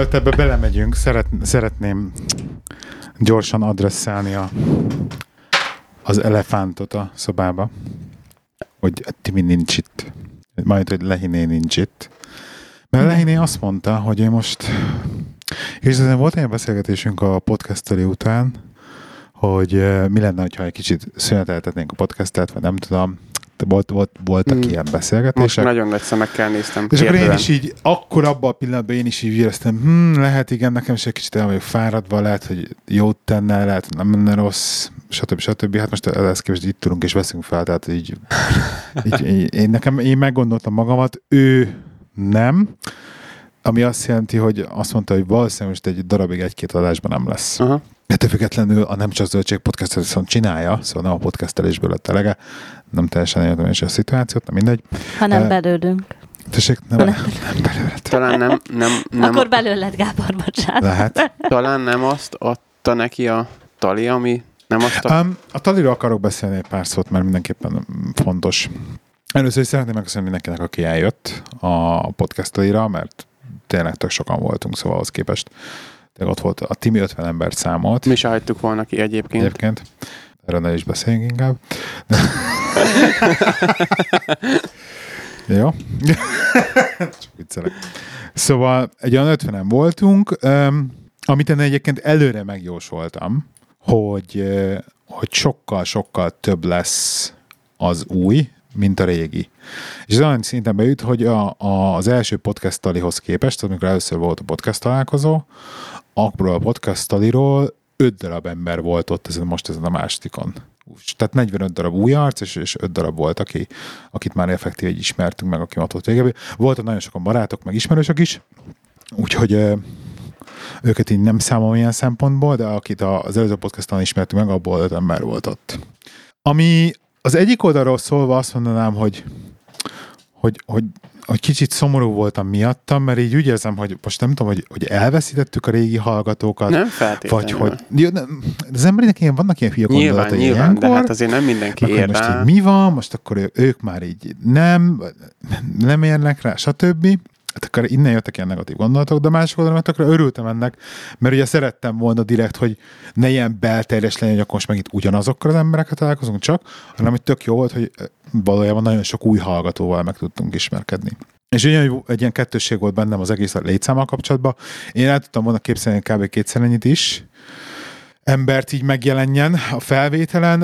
Mielőtt ebbe belemegyünk, szeret, szeretném gyorsan adresszálni a, az elefántot a szobába, hogy Timi nincs itt. Majd, hogy Lehiné nincs itt. Mert Lehiné azt mondta, hogy ő most... És ezen volt egy beszélgetésünk a podcast után, hogy eh, mi lenne, ha egy kicsit szüneteltetnénk a podcastet, vagy nem tudom, volt, volt, voltak mm. ilyen beszélgetések. Most nagyon nagy szemekkel néztem. És akkor én is így, akkor abban a pillanatban én is így éreztem, hm, lehet igen, nekem is egy kicsit el vagyok fáradva, lehet, hogy jót tenne, lehet, hogy nem lenne rossz, stb. stb. Hát most ezt képest itt tudunk és veszünk fel, tehát így, így, így én, nekem, én meggondoltam magamat, ő nem, ami azt jelenti, hogy azt mondta, hogy valószínűleg most egy darabig egy-két adásban nem lesz. Uh-huh. Ettől függetlenül a Nem Csak Zöldség podcast viszont csinálja, szóval nem a podcastelésből lett elege, nem teljesen értem is a szituációt, nem mindegy. Ha nem uh, belőlünk. Tessék, nem, nem, nem belőled. Talán nem, nem, nem. Akkor belőled, Gábor, bocsánat. Lehet. Talán nem azt adta neki a tali, ami nem azt a... Um, a taliról akarok beszélni egy pár szót, mert mindenképpen fontos. Először is szeretném megköszönni mindenkinek, aki eljött a podcast mert tényleg tök sokan voltunk, szóval ahhoz képest ott volt a Timi 50 embert számolt. Mi se hagytuk volna ki egyébként. Egyébként. Erről ne is beszéljünk inkább. Jó? Csak viccelek. Szóval egy olyan 50 voltunk, amit én egyébként előre megjósoltam, hogy, hogy sokkal-sokkal több lesz az új, mint a régi. És ez olyan szinten beüt, hogy a, a, az első podcast talihoz képest, amikor először volt a podcast találkozó, akkor a podcast taliról öt darab ember volt ott ezen, most ezen a másodikon. Tehát 45 darab új arc, és, és 5 darab volt, aki, akit már effektív ismertünk meg, aki ott volt régebbi. Voltak nagyon sokan barátok, meg ismerősök is, úgyhogy őket így nem számom ilyen szempontból, de akit az előző podcaston ismertünk meg, abból öt ember volt ott. Ami az egyik oldalról szólva azt mondanám, hogy, hogy, hogy, hogy kicsit szomorú voltam miattam, mert így úgy érzem, hogy most nem tudom, hogy, hogy elveszítettük a régi hallgatókat. Nem feltétlenül. Vagy hogy, jó, nem, az embernek ilyen, vannak ilyen hülye gondolatai nyilván, ilyenkor, de hát azért nem mindenki ér most így mi van, most akkor ők már így nem, nem érnek rá, stb. Hát akkor innen jöttek ilyen negatív gondolatok, de másik oldalon akkor örültem ennek, mert ugye szerettem volna direkt, hogy ne ilyen belterjes legyen, hogy akkor most megint ugyanazokkal az emberekkel találkozunk csak, hanem hogy tök jó volt, hogy valójában nagyon sok új hallgatóval meg tudtunk ismerkedni. És egy, egy ilyen kettősség volt bennem az egész létszámmal kapcsolatban. Én el tudtam volna képzelni kb. kétszer ennyit is, embert így megjelenjen a felvételen,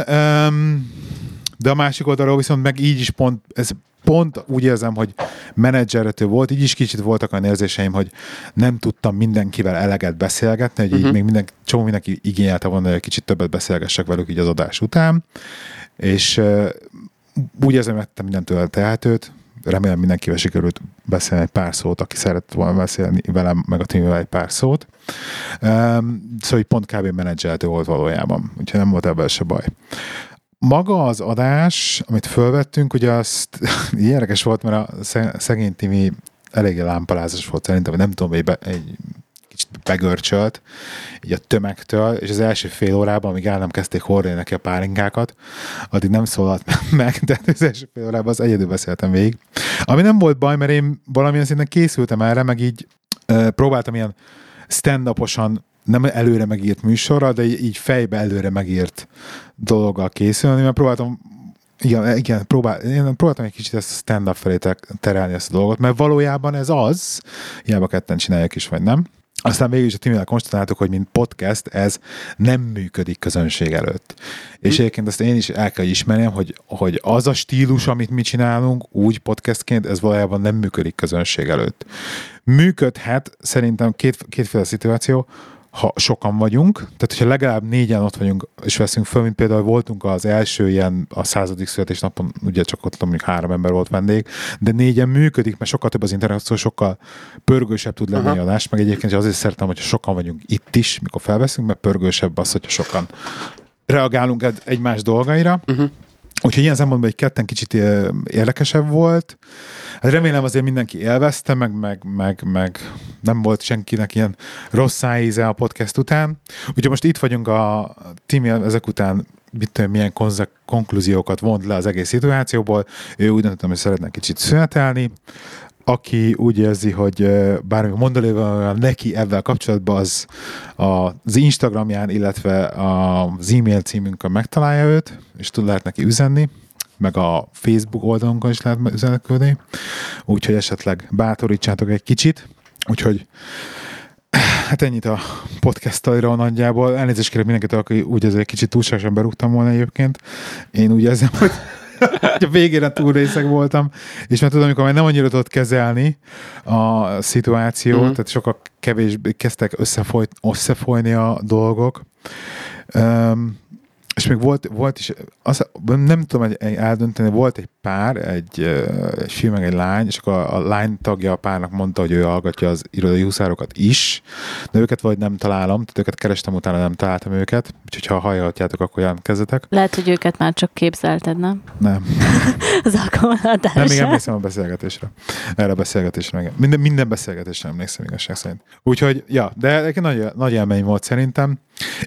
de a másik oldalról viszont meg így is pont, ez pont úgy érzem, hogy menedzserető volt, így is kicsit voltak olyan érzéseim, hogy nem tudtam mindenkivel eleget beszélgetni, hogy uh-huh. így mhm. még minden, csomó mindenki igényelte volna, hogy kicsit többet beszélgessek velük így az adás után, és uh, úgy érzem, hogy vettem mindentől tehetőt, remélem mindenkivel sikerült beszélni egy pár szót, aki szeretett volna beszélni velem, meg a Timivel egy pár szót. Um, szóval hogy pont kb. menedzseltő volt valójában, úgyhogy nem volt ebben se baj. Maga az adás, amit fölvettünk, ugye azt érdekes volt, mert a szegény Timi eléggé lámpalázas volt szerintem, nem tudom, egy, be, egy kicsit begörcsölt így a tömegtől, és az első fél órában, amíg el nem kezdték hordani neki a pálinkákat, addig nem szólalt meg, de az első fél órában az egyedül beszéltem végig. Ami nem volt baj, mert én valamilyen szinten készültem erre, meg így uh, próbáltam ilyen stand-uposan nem előre megírt műsorral, de így fejbe előre megírt dologgal készülni, mert próbáltam igen, igen próbál, én próbáltam egy kicsit ezt a stand-up felé terelni ezt a dolgot, mert valójában ez az, hiába ketten csinálják is, vagy nem. Aztán végül is a Timivel konstatáltuk, hogy mint podcast ez nem működik közönség előtt. És hm. egyébként azt én is el kell ismerjem, hogy, hogy az a stílus, amit mi csinálunk, úgy podcastként, ez valójában nem működik közönség előtt. Működhet szerintem két, kétféle szituáció, ha sokan vagyunk, tehát hogyha legalább négyen ott vagyunk, és veszünk föl, mint például voltunk az első ilyen, a századik születésnapon, ugye csak ott mondjuk három ember volt vendég, de négyen működik, mert sokkal több az interakció, sokkal pörgősebb tud lenni Aha. a adás, meg egyébként azért szeretem, hogyha sokan vagyunk itt is, mikor felveszünk, mert pörgősebb az, hogyha sokan reagálunk egymás dolgaira. Uh-huh. Úgyhogy ilyen szempontból egy ketten kicsit érdekesebb volt. Hát remélem azért mindenki élvezte, meg, meg, meg, meg nem volt senkinek ilyen rossz íze a podcast után. Úgyhogy most itt vagyunk a Timi ezek után mit tudom, milyen konzek, konklúziókat vont le az egész szituációból. Ő úgy döntöttem, hogy szeretne kicsit szünetelni. Aki úgy érzi, hogy bármi mondani van neki ebben kapcsolatban, az az Instagramján, illetve az e-mail címünkön megtalálja őt, és tud lehet neki üzenni, meg a Facebook oldalunkon is lehet üzenet küldeni, úgyhogy esetleg bátorítsátok egy kicsit, úgyhogy Hát ennyit a podcast nagyjából. Elnézést kérek mindenkit, aki úgy ezért egy kicsit túlságosan berúgtam volna egyébként. Én úgy érzem, hogy a végére túl részeg voltam, és mert tudom, amikor már nem annyira tudott kezelni a szituációt, Mhm. tehát sokkal kevésbé kezdtek összefoly, összefolyni a dolgok. Um, és még volt, volt is, az, nem tudom egy- egy eldönteni, volt egy pár, egy, egy fiú meg egy lány, és akkor a, a lány tagja a párnak mondta, hogy ő hallgatja az irodai huszárokat is, de őket vagy nem találom, tehát őket kerestem, utána nem találtam őket, úgyhogy ha hallgatjátok, akkor jelentkezzetek. Lehet, hogy őket már csak képzelted, nem? Nem. Az akkomodatás. Nem, még emlékszem a beszélgetésre. Erre a beszélgetésre. Meg. Minden, minden beszélgetésre emlékszem igazság szerint. Úgyhogy, ja, de egy nagy, nagy élmény volt szerintem.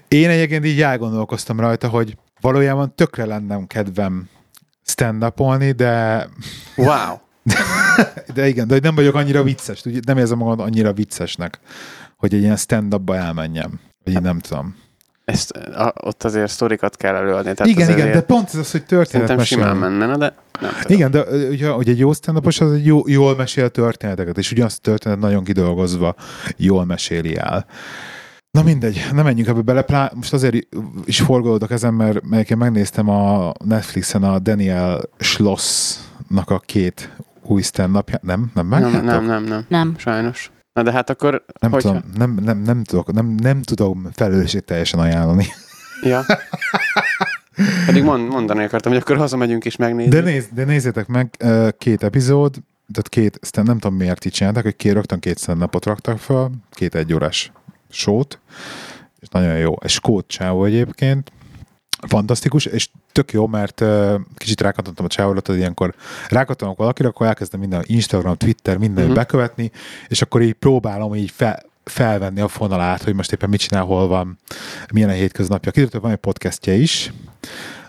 Én egyébként így elgondolkoztam rajta, hogy valójában tökre lennem kedvem stand de, Wow! de igen, de nem vagyok annyira vicces, nem érzem magam annyira viccesnek, hogy egy ilyen stand-upba elmenjem. Vagy én nem tudom. Ezt, a, ott azért sztorikat kell előadni. Tehát igen, igen, de pont ez az, hogy történet Szerintem simán menne, de nem tudom. Igen, de ugye, hogy egy jó stand az egy jó, jól mesél történeteket, és ugyanazt a történet nagyon kidolgozva jól meséli el. Na mindegy, nem menjünk ebbe bele. Plá- most azért is forgolódok ezen, mert én megnéztem a Netflixen a Daniel Schlossnak a két új stand Nem? Nem meg? nem, nem, nem, nem, Nem. sajnos. Na de hát akkor, Nem, hogyha... tudom, nem, nem, nem, tudok, nem, nem tudom felelősség teljesen ajánlani. Ja. Pedig mond, mondani akartam, hogy akkor hazamegyünk és megnézzük. De, néz, de nézzétek meg, két epizód, tehát két, nem tudom miért így csináltak, hogy két, rögtön két stand raktak fel, két egyórás sót, és nagyon jó. Egy skót csávó egyébként, fantasztikus, és tök jó, mert uh, kicsit rákattanttam a csávóra, tehát ilyenkor rákattanok valakire, akkor elkezdem minden Instagram, Twitter, minden Mhm. uh-huh. bekövetni, és akkor így próbálom így fel, felvenni a fonalát, hogy most éppen mit csinál, hol van, milyen a hétköznapja. Kiderült, hogy van egy podcastja is,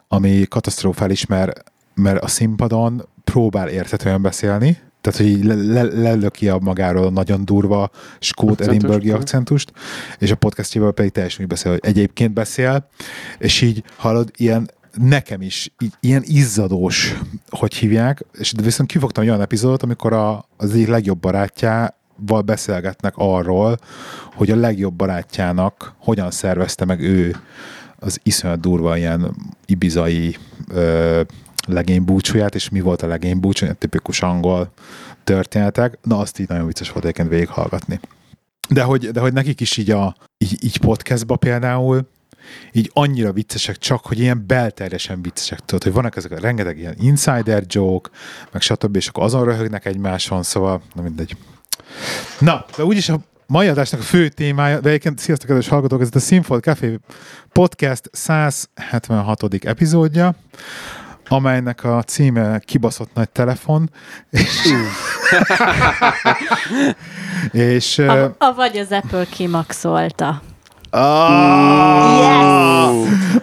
ami katasztrofális, mert, mert a színpadon próbál érthetően beszélni, tehát, hogy így le, le, lelöki a magáról a nagyon durva skót edinburghi akcentust, és a podcastjében pedig teljesen úgy beszél, hogy egyébként beszél, és így hallod, ilyen nekem is így, ilyen izzadós, hogy hívják, és viszont kifogtam egy olyan epizódot, amikor a, az egyik legjobb barátjával beszélgetnek arról, hogy a legjobb barátjának hogyan szervezte meg ő az iszonyat durva ilyen ibizai ö, legénybúcsúját, és mi volt a legénybúcsú, ilyen tipikus angol történetek. Na, azt így nagyon vicces volt egyébként végighallgatni. De hogy, de hogy nekik is így, a, így, így podcastba például, így annyira viccesek, csak hogy ilyen belterjesen viccesek, tudod, hogy vannak ezek a rengeteg ilyen insider joke, meg stb., és akkor azon röhögnek egymáson, szóval, na mindegy. Na, de úgyis a mai adásnak a fő témája, de egyébként sziasztok, kedves hallgatók, ez a Sinfold Café Podcast 176. epizódja, amelynek a címe Kibaszott nagy telefon, és, és A, a vagy az Apple kimaxolta. Ah!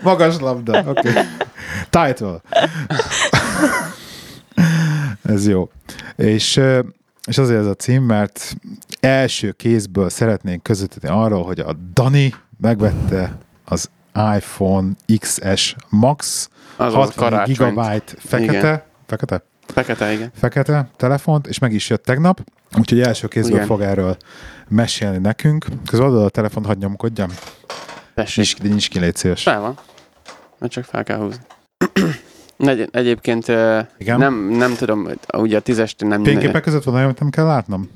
Magas labda, oké. Okay. Title. ez jó. És, és azért ez a cím, mert első kézből szeretnénk közvetíteni arról, hogy a Dani megvette az iPhone XS Max Az az 64 karácsonyt. gigabyte fekete, Igen. fekete? Fekete, igen. fekete telefont, és meg is jött tegnap, úgyhogy első kézből Igen. fog erről mesélni nekünk. Közben adod a telefont, hadd nyomkodjam. Tessék. Nincs, nincs ki, légy szíves. Fel van. Mert csak fel kell húzni. Egy, egyébként Igen? nem, nem tudom, ugye a tízest nem, Fényképek között van olyan, amit nem kell látnom?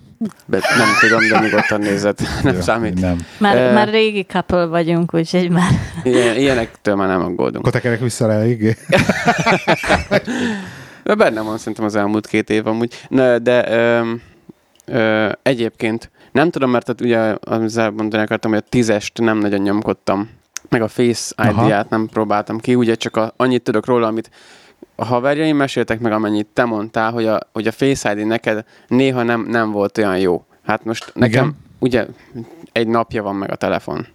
Be, nem tudom, de nyugodtan nézed. Nem Jó, számít. Nem. Már, Eh. már régi couple vagyunk, úgyhogy már Ilyen, ilyenektől már nem aggódunk. Akkor tekerek vissza rá eléggé. De Benne van szerintem az elmúlt két év amúgy. Ne, de ö, ö, egyébként nem tudom, mert tehát ugye az elmondani akartam, hogy a tízest nem nagyon nyomkodtam, meg a Face. ID-ját nem próbáltam ki, ugye csak a, annyit tudok róla, amit a haverjaim meséltek meg, amennyit te mondtál, hogy a, hogy a Face ID neked néha nem, nem volt olyan jó. Hát most nekem Igen. ugye egy napja van meg a telefon.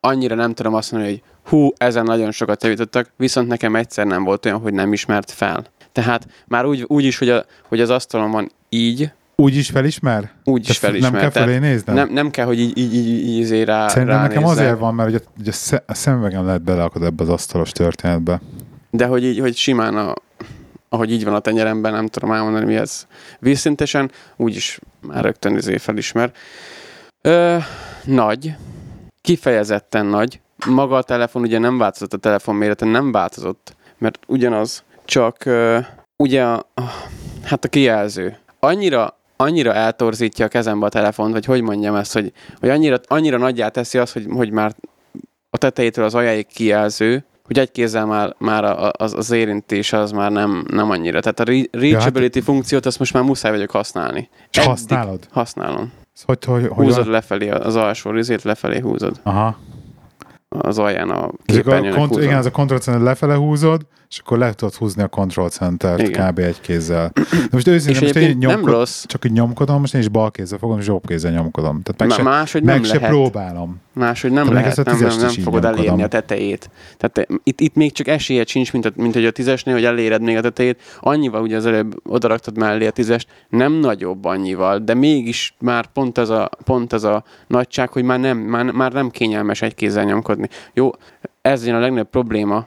Annyira nem tudom azt mondani, hogy hú, ezen nagyon sokat javítottak, viszont nekem egyszer nem volt olyan, hogy nem ismert fel. Tehát már úgy, úgy is, hogy, a, hogy az asztalon van így, Úgy is felismer? Úgy is felismer. Nem kell fölé néznem? nem, nem kell, hogy így, így, így, így rá, Szerintem nekem ránézzek. azért van, mert hogy a, hogy a szemüvegem lehet beleakad ebbe az asztalos történetbe. De hogy így, hogy simán, a, ahogy így van a tenyeremben, nem tudom elmondani, mi ez vízszintesen, úgyis már rögtön izé felismer. Ö, nagy, kifejezetten nagy. Maga a telefon ugye nem változott, a telefon mérete nem változott, mert ugyanaz, csak ö, ugye a, hát a kijelző. Annyira annyira eltorzítja a kezembe a telefont, vagy hogy mondjam ezt, hogy, hogy annyira, annyira nagyjá teszi azt, hogy, hogy már a tetejétől az aljáig kijelző, hogy egy kézzel már, már a- az, az érintés az már nem, nem annyira. Tehát a re- reachability funkciót azt most már muszáj vagyok használni. És használod? Használom. Hogy, hogy, hogy Húzod van? lefelé, az alsó rizét lefelé húzod. Aha. Az alján a a képernyőnek kont- húzod. igen, az a control center lefele húzod, és akkor le tudod húzni a control center Igen. kb. egy kézzel. De most őszintén, most én egyébként nem nyomkod, rossz, csak így nyomkodom, most én is bal kézzel fogom, és jobb kézzel nyomkodom. Tehát meg, Má- se, máshogy meg nem se lehet. próbálom. Máshogy nem Talán lehet, nem, nem, nem fogod nyomkodom. elérni a tetejét. Tehát te- itt, itt még csak esélyed sincs, mint a, mint hogy a tízesnél, hogy eléred még a tetejét. Annyival, ugye az előbb odaraktad mellé a tízest, nem nagyobb annyival, de mégis már pont ez a, pont ez a nagyság, hogy már nem, már, már nem kényelmes egy kézzel nyomkodni. Jó, ez a legnagyobb probléma.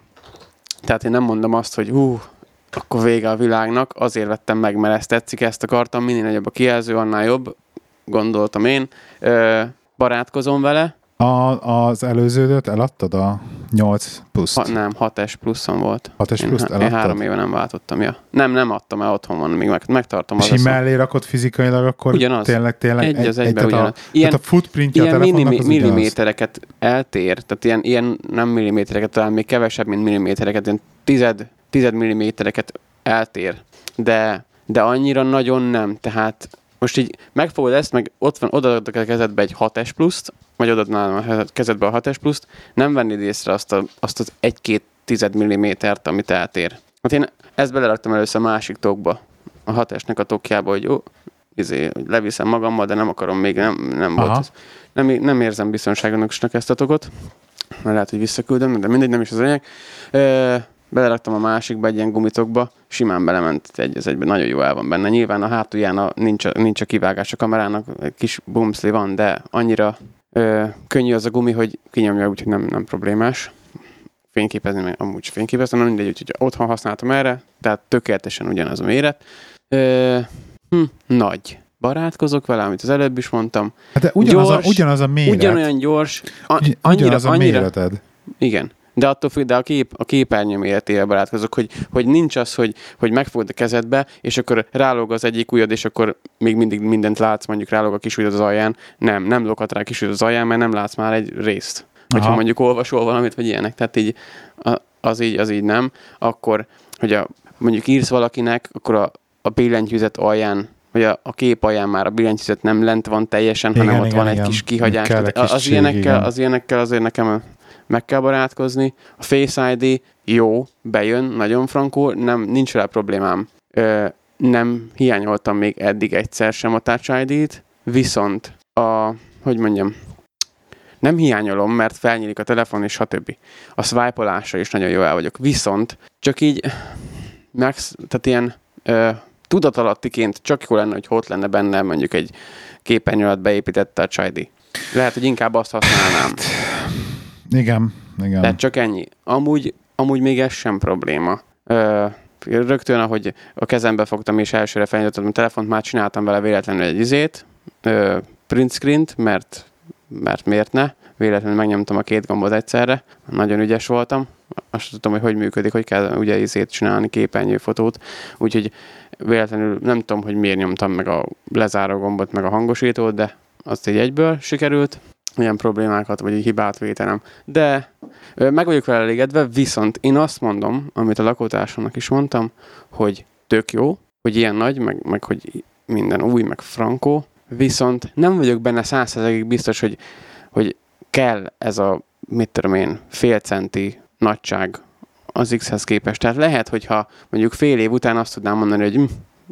Tehát én nem mondom azt, hogy hú, akkor vége a világnak, azért vettem meg, mert ezt tetszik, ezt akartam, minél nagyobb a kijelző, annál jobb, gondoltam én. Ö, barátkozom vele, A, az előződöt eladtad a 8 plusz. Ha, nem, 6S pluszon volt. 6S Én, pluszt én három eladtad? éve nem váltottam, ja. Nem, nem adtam el, otthon van, még meg, megtartom És így mellé rakod fizikailag, akkor Ugyanaz. tényleg, tényleg Egy az egybe tehát, ugyanaz. a, Ilyen, tehát a footprintje ilyen a millimi- millimétereket eltér, tehát ilyen, ilyen nem millimétereket, talán még kevesebb, mint millimétereket, ilyen tized, tized millimétereket eltér, de, de annyira nagyon nem, tehát most így megfogod ezt, meg ott van, odaadok a kezedbe egy 6S pluszt, vagy odaadnám a kezedbe a 6S pluszt, nem vennéd észre azt, a, azt az 1-2 tized millimétert, amit eltér. Hát én ezt beleraktam először a másik tokba, a 6S-nek a tokjába, hogy jó, izé, hogy leviszem magammal, de nem akarom még, nem, nem volt Aha. ez. Nem, nem érzem biztonságosnak ezt a tokot, mert lehet, hogy visszaküldöm, de mindegy, nem is az lényeg. Beleraktam a másikba egy ilyen gumitokba, simán belement egy az egybe, nagyon jó el van benne. Nyilván a hátulján a, nincs, a, nincs a kivágás a kamerának, egy kis bumszli van, de annyira ö, könnyű az a gumi, hogy kinyomja, úgyhogy nem, nem problémás. Fényképezni, meg amúgy fényképeztem, nem mindegy, úgyhogy otthon használtam erre, tehát tökéletesen ugyanaz a méret. Ö, hm, nagy. Barátkozok vele, amit az előbb is mondtam. Hát de ugyanaz, gyors, a, ugyanaz a méret. Ugyanolyan gyors, a, Ugy- annyira, ugyanaz a annyira, méreted. igen. De attól függ, de a, kép, a képernyő méretével barátkozok, hogy, hogy nincs az, hogy, hogy megfogod a kezedbe, és akkor rálóg az egyik ujjad, és akkor még mindig mindent látsz, mondjuk rálóg a kis ujjad az alján. Nem, nem lógat rá a kis ujjad az alján, mert nem látsz már egy részt. Hogyha Aha. mondjuk olvasol valamit, vagy ilyenek. Tehát így, az így, az így nem. Akkor, hogy a, mondjuk írsz valakinek, akkor a, a billentyűzet alján vagy a, a kép alján már a billentyűzet nem lent van teljesen, Igen, hanem ott igen, van egy igen. kis kihagyás. Kell egy Tehát kis az, csík, ilyenekkel, igen. az ilyenekkel azért nekem meg kell barátkozni. A Face ID jó, bejön, nagyon frankó, nem, nincs vele problémám. Ö, nem hiányoltam még eddig egyszer sem a Touch ID-t, viszont a, hogy mondjam, nem hiányolom, mert felnyílik a telefon, és stb. A swipe is nagyon jó el vagyok. Viszont csak így, max, tehát ilyen ö, tudatalattiként csak jó lenne, hogy ott lenne benne mondjuk egy képernyő alatt beépített Touch ID. Lehet, hogy inkább azt használnám. Igen, igen. Tehát csak ennyi. Amúgy, amúgy még ez sem probléma. Ö, rögtön, ahogy a kezembe fogtam és elsőre felnyitottam a telefont, már csináltam vele véletlenül egy izét, ö, print screen-t, mert, mert miért ne? Véletlenül megnyomtam a két gombot egyszerre, nagyon ügyes voltam, azt tudom, hogy hogy működik, hogy kell ugye izét csinálni, képernyőfotót, úgyhogy véletlenül nem tudom, hogy miért nyomtam meg a lezáró gombot, meg a hangosítót, de azt így egyből sikerült, ilyen problémákat, vagy így hibát vétenem. De meg vagyok vele elégedve, viszont én azt mondom, amit a lakótársamnak is mondtam, hogy tök jó, hogy ilyen nagy, meg, meg hogy minden új, meg frankó, viszont nem vagyok benne százszerzegig biztos, hogy, hogy kell ez a, mit tudom én, fél centi nagyság az X-hez képest. Tehát lehet, hogyha mondjuk fél év után azt tudnám mondani, hogy hm,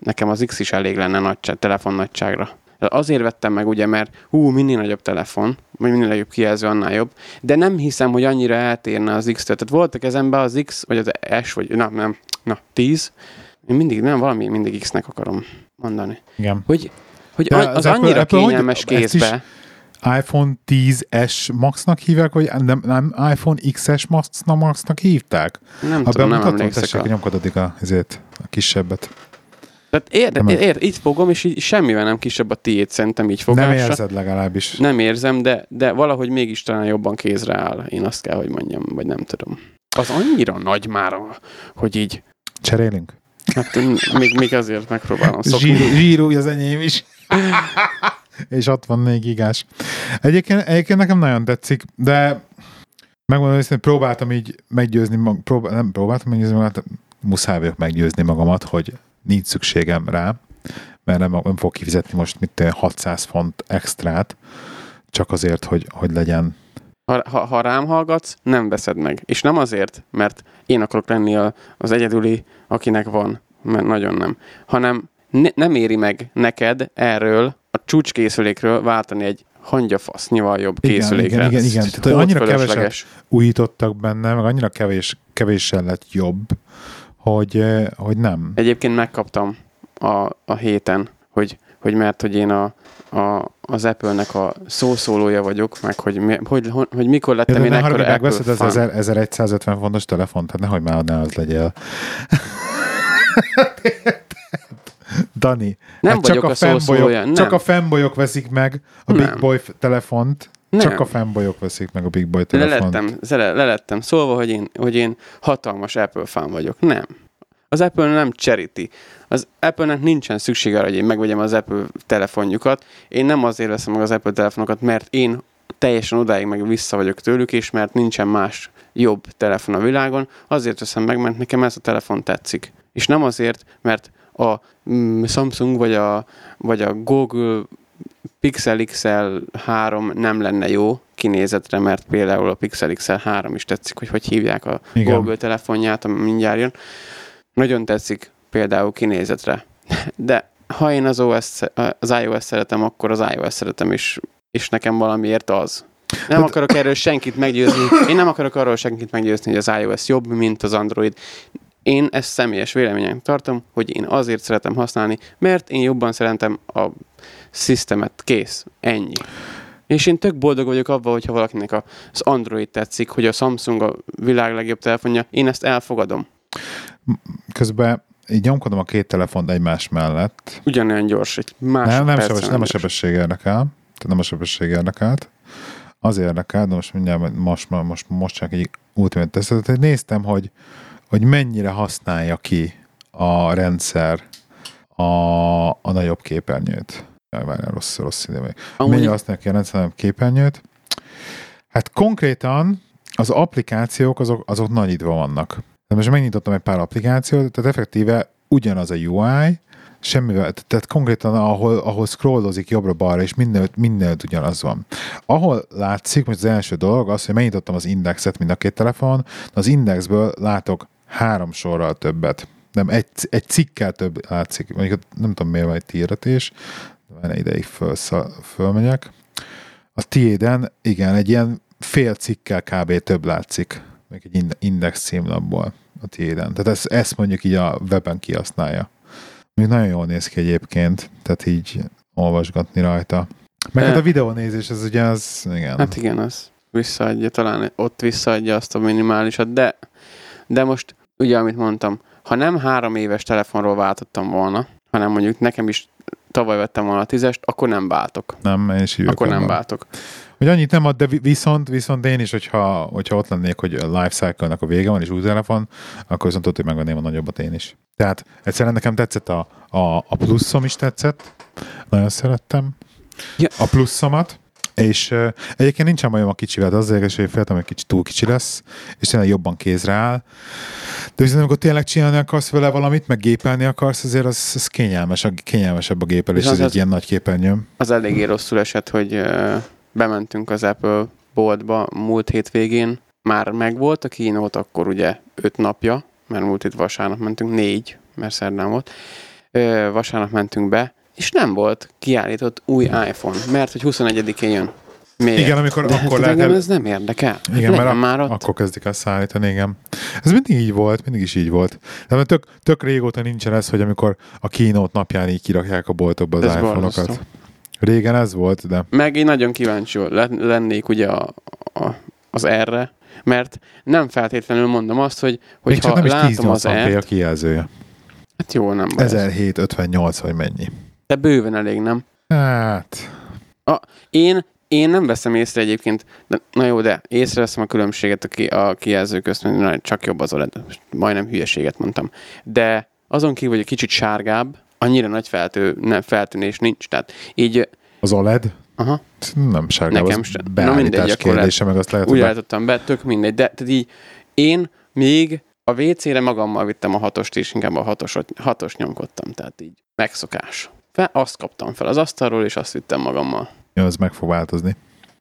nekem az X is elég lenne nagyság, telefon nagyságra. Azért vettem meg, ugye, mert hú, minél nagyobb telefon, vagy minél nagyobb kijelző, annál jobb, de nem hiszem, hogy annyira eltérne az X-től. Tehát volt a kezemben az X, vagy az S, vagy na, nem, na, 10, én mindig, nem, valami mindig X-nek akarom mondani. igen. Hogy hogy De az, az Apple- annyira Apple hogy- kényelmes is- kézbe. iPhone 10S Maxnak hívják, vagy nem, nem iPhone XS Max- Maxnak hívták? Nem Ha tudom, nem emlékszek. A... nyomkod addig a, ezért, a kisebbet. Tehát ér, Nem- ér, ér, itt fogom, és így semmivel nem kisebb a tiéd, szerintem így fogásra. Nem érzed legalábbis. Nem érzem, de, de valahogy mégis talán jobban kézre áll. Én azt kell, hogy mondjam, vagy nem tudom. Az annyira nagy már, hogy így, Cserélünk? hát még, még azért megpróbálom szokni. Zsíró, zsíró az enyém is. és 64 gigás. Egyébként, egyébként nekem nagyon tetszik, de megmondom hogy próbáltam így meggyőzni, mag, próbál, nem próbáltam meggyőzni magamat, muszáj vagyok meggyőzni magamat, hogy nincs szükségem rá, mert nem, nem fog kifizetni most mit tudom, 600 font extrát, csak azért, hogy, hogy legyen. Ha, ha, ha rám hallgatsz, nem veszed meg. És nem azért, mert én akarok lenni a, az egyedüli, akinek van, mert nagyon nem, hanem ne, nem éri meg neked erről a csúcskészülékről váltani egy hangyafasznyival jobb Igen, készülékre. igen, igen, Ez igen. Tehát, annyira fölösleges. Újítottak benne, meg annyira kevés, kevéssel lett jobb, hogy, hogy nem. Egyébként megkaptam a, a héten, hogy, hogy mert hogy én a, a, az Apple-nek a szószólója vagyok, meg hogy, mi, hogy, hogy, hogy mikor Ja, lettem de én ekkora Apple megveszed az fan. 1000 1150 fontos telefont, tehát nehogy már ne az legyél. Dani, Nem hát vagyok a, szószólója. Nem. csak a fanboyok veszik meg a Big Nem. Boy f- telefont. Nem. Csak a fanboyok veszik meg a Big Boy telefont. Lelettem, le, lelettem szólva, hogy én, hogy én hatalmas Apple fan vagyok. Nem. Az Apple nem charity. Az Apple-nek nincsen szüksége arra, hogy én megvegyem az Apple telefonjukat. Én nem azért veszem meg az Apple telefonokat, mert én teljesen odáig meg vissza vagyok tőlük, és mert nincsen más jobb telefon a világon. Azért veszem meg, mert nekem ez a telefon tetszik. És nem azért, mert a mm, Samsung vagy a, vagy a Google Pixel XL 3 nem lenne jó kinézetre, mert például a Pixel XL 3 is tetszik, hogy hogy hívják a Igen. Google telefonját, ami mindjárt jön. Nagyon tetszik például kinézetre. De ha én az, OS, az iOS szeretem, akkor az iOS szeretem is, és nekem valamiért az. Nem akarok erről senkit meggyőzni. Én nem akarok arról senkit meggyőzni, hogy az iOS jobb, mint az Android. Én ezt személyes véleményen tartom, hogy én azért szeretem használni, mert én jobban szeretem a szisztemet. Kész. Ennyi. És én tök boldog vagyok abban, hogyha valakinek az Android tetszik, hogy a Samsung a világ legjobb telefonja, én ezt elfogadom. Közben így nyomkodom a két telefont egymás mellett. Ugyanolyan gyors, egy más Nem, nem, sebes, nem a sebesség érdekel. Tehát nem a sebesség érdekelt. Az érdekel, de most mindjárt most, most, most, csak egy ultimate tesztet. Néztem, hogy, hogy mennyire használja ki a rendszer a, a nagyobb képernyőt. Várjál, rossz, rossz ide vagy. Amúgy, Mennyire használja ki a rendszer a nagyobb képernyőt? Hát konkrétan az applikációk azok, azok nagyítva vannak. De most megnyitottam egy pár applikációt, tehát effektíve ugyanaz a UI, semmivel, tehát konkrétan ahol, ahol scrollozik jobbra-balra, és mindenütt, mindenütt ugyanaz van. Ahol látszik, most az első dolog az, hogy megnyitottam az indexet mind a két telefon, az indexből látok három sorral többet. Nem, egy, egy cikkel több látszik. Mondjuk nem tudom, miért van egy tiéretés, de van ideig föl, fölmegyek. A tiéden, igen, egy ilyen fél cikkel kb. több látszik, még egy ind- index címlapból a tiéden. Tehát ezt, ezt mondjuk így a weben kihasználja. Még nagyon jól néz ki egyébként, tehát így olvasgatni rajta. Meg hát a videónézés, ez ugye az, igen. Hát igen, az visszaadja, talán ott visszaadja azt a minimálisat, de, de most ugye, amit mondtam, ha nem három éves telefonról váltottam volna, hanem mondjuk nekem is tavaly vettem volna a tízest, akkor nem váltok. nem, én is Akkor nem váltok. Hogy annyit nem ad, de vi- viszont, viszont én is, hogyha, hogyha ott lennék, hogy a life cycle-nak a vége van, és új telefon, akkor viszont tudod, hogy megvenném a nagyobbat én is. Tehát egyszerűen nekem tetszett a, a, a pluszom is tetszett, nagyon szerettem Ja. a pluszomat, és uh, egyébként nincsen bajom a kicsivel, de az érdekes, hogy féltem, hogy kicsit túl kicsi lesz, és tényleg jobban kézre áll. De viszont amikor tényleg csinálni akarsz vele valamit, meg gépelni akarsz, azért az, az kényelmes, a, kényelmesebb a gépelés, És ez egy ilyen nagy képernyő. Az eléggé rosszul esett, hogy ö, bementünk az Apple boltba múlt hétvégén. Már megvolt a kínót, akkor ugye öt napja, mert múlt hét vasárnap mentünk, négy, mert szerdán volt. Ö, vasárnap mentünk be, és nem volt kiállított új iPhone, mert hogy 21-én jön. Miért? Igen, amikor De akkor hát lehet ez nem érdekel. Igen, mert Legyen ak- már ott. akkor kezdik el szállítani, igen. Ez mindig így volt, mindig is így volt. De mert tök, tök régóta nincsen ez, hogy amikor a kínót napján így kirakják a boltokba az Ez iPhone-okat. borzasztó. Régen ez volt, de Meg én nagyon kíváncsi len- lennék ugye a, a, az erre, mert nem feltétlenül mondom azt, hogy, hogy még csak ha nem is látom az 1080p a r kijelzője. hát jó, nem baj. ez. 1758 vagy mennyi. De bőven elég, nem? Hát, Én, én nem veszem észre egyébként, de, na jó, de észreveszem a különbséget a, ki, a kijelző közt, mert na, csak jobb az OLED. Majdnem hülyeséget mondtam. De azon kívül, hogy egy kicsit sárgább, annyira nagy feltő, nem, feltűnés nincs. Tehát így, az OLED aha, nem sárga, Nekem az sem. Na mindegy, akkor kérdése, meg azt lehet, úgy be... állítottam be, tök mindegy. De tehát így én még a WC-re magammal vittem a hatost, és inkább a hatosot, hatos nyomkodtam, tehát így megszokás. Fel, azt kaptam fel az asztalról, és azt vittem magammal. Ja, az meg fog változni.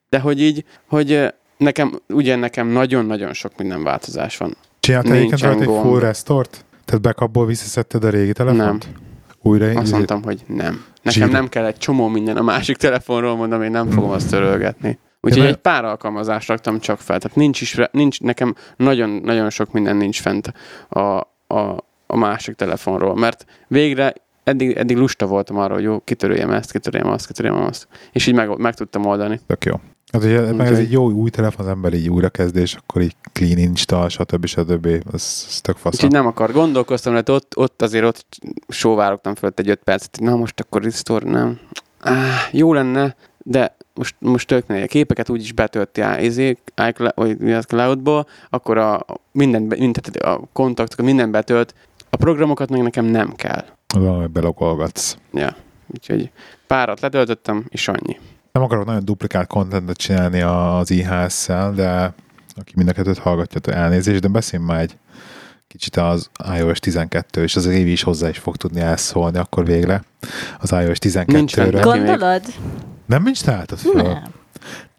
De hogy így, hogy nekem, ugye nekem nagyon-nagyon sok minden változás van. Csináltál egyébként rajta egy full restort? Tehát backupból visszaszedted a régi telefont? Újra Azt mondtam, hogy nem. Nekem Zsír. nem kell egy csomó minden a másik telefonról, mondom, én nem fogom azt törölgetni. Úgyhogy egy pár alkalmazást raktam csak fel. Tehát nincs is, nincs, nekem nagyon-nagyon sok minden nincs fent a, a, a másik telefonról, mert végre eddig, eddig lusta voltam arra, hogy jó, kitöröljem ezt, kitöröljem azt, kitöröljem azt. És így meg, meg tudtam oldani. Tök jó. Hát, hogy meg ez egy jó új telefon, az ember így újra kezdés, akkor így clean install, stb. stb. Ez, ez tök fasz. Úgyhogy nem akar. Gondolkoztam, mert ott, ott azért ott sóvárogtam fölött egy öt percet, na most akkor restore, nem. Áh, jó lenne, de most, most tök a képeket úgyis betölti a, izé, iCloud, vagy mi az, cloudból, akkor a, minden, tehát a kontaktokat minden betölt, a programokat meg nekem nem kell. Valahogy belogolgatsz. Ja. Úgyhogy párat letöltöttem, és annyi. Nem akarok nagyon duplikált contentet csinálni az IHS-szel, de aki mind a kettőt hallgatja, elnézést, de beszélj már egy kicsit az iOS 12, és az Évi is hozzá is fog tudni elszólni akkor végre az iOS Nincs fent 12-ről. neki. még. Gondolod? Nem nincs találtad föl? Nem.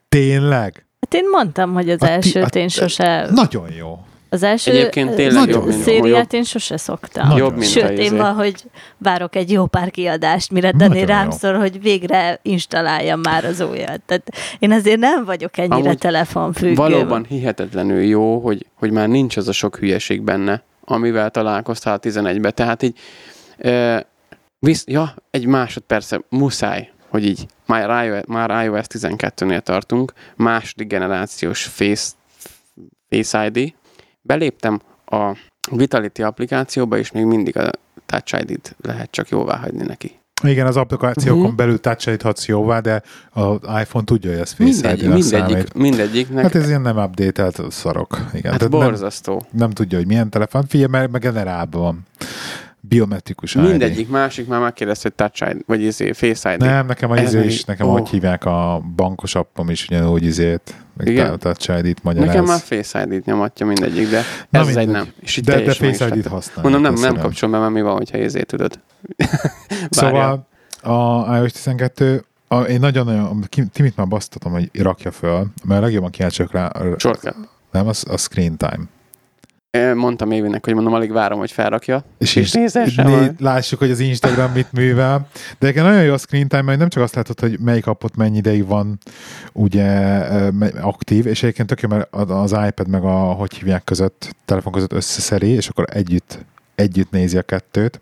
Tényleg? Hát én mondtam, hogy az A ti- elsőt a- én sose... Nagyon jó. Az első Egyébként tényleg jobb, mint- szériát jobb. én sose szoktam. Nagyon Jobb, mint Sőt, én izé. van, hogy várok egy jó pár kiadást, mire Dani rám jó. szól, hogy végre installáljam már az újat. Tehát én azért nem vagyok ennyire Amúgy telefonfüggő. Valóban hihetetlenül jó, hogy, hogy már nincs az a sok hülyeség benne, amivel találkoztál a 11-be. Tehát így, e, visz, ja, egy másodperce muszáj, hogy így már iOS, már iOS 12-nél tartunk, második generációs Face, Face ID. Beléptem a Vitality applikációba, és még mindig a Touch ID-t lehet csak jóvá hagyni neki. Igen, az applikációkon Mhm. belül touch jóvá, de az iPhone tudja, hogy ez Face Mindegy, ID-nek mindegyik, számít. mindegyiknek. Hát ez ilyen nem update szarok. Igen. hát Tehát nem, borzasztó. nem, tudja, hogy milyen telefon. Figyelj, mert meg generálban van. Biometrikus ID. Mindegyik másik már megkérdezte, hogy Touch ID, vagy izé, Face ID. Nem, nekem a Ez izé is, nekem ó. hogy hívják a bankos appom is ugyanúgy izét, meg Igen? Touch ID-t magyaráz. Nekem már Face ID-t nyomatja mindegyik, de Na ez egy mindegy. nem. És de, de Face ID-t használ. Mondom, nem, nem kapcsolom be, mert mi van, hogyha izé tudod. Szóval a iOS 12 a, én nagyon-nagyon, Timit már basztatom, hogy rakja föl, mert legjobban kíváncsiak rá, Shortcut. nem, az a screen time. Mondtam Évinek, hogy mondom, alig várom, hogy felrakja. És, És nézesse né- lássuk, hogy az Instagram mit művel. De egyébként nagyon jó a screen time, mert nem csak azt látod, hogy melyik appot mennyi ideig van ugye aktív, és egyébként tök jó, mert az iPad meg a, hogy hívják között, telefon között összeszeri, és akkor együtt, együtt nézi a kettőt.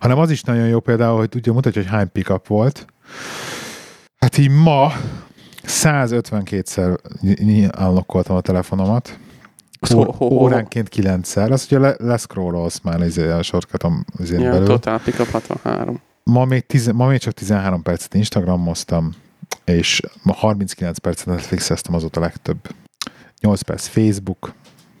Hanem az is nagyon jó például, hogy tudja mutatja, hogy hány pickup volt. Hát így ma 152-szer állokkoltam a telefonomat. Óránként 9-szer. Az, hogyha le, leszcrollolsz már izé a sorkatom izén Ja, belül. Total Pickup 63. Ma még, tiz, ma még csak 13 percet Instagramoztam, és ma 39 percet Netflixeztem azóta legtöbb. 8 perc Facebook.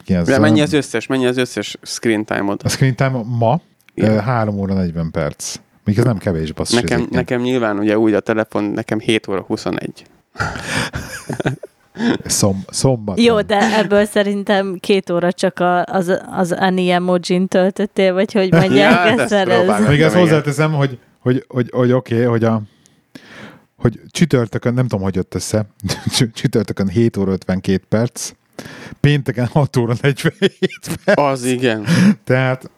9, De mennyi az összes, mennyi az összes screen time-od? A screen time ma Igen. ö, 3 óra 40 perc. Még ez nem kevés, basszus. Nekem, nekem nyilván ugye úgy a telefon, nekem 7 óra 21. Szom, szombaton. Jó, de ebből szerintem két óra csak a, az, az Annie emojin töltöttél, vagy hogy mondják Ja, ezt próbálom. Még ezt hozzáteszem, hogy, hogy, hogy, hogy oké, okay, hogy a hogy csütörtökön, nem tudom, hogy jött össze, csütörtökön 7 óra 52 perc, pénteken 6 óra 47 perc. Az igen. Tehát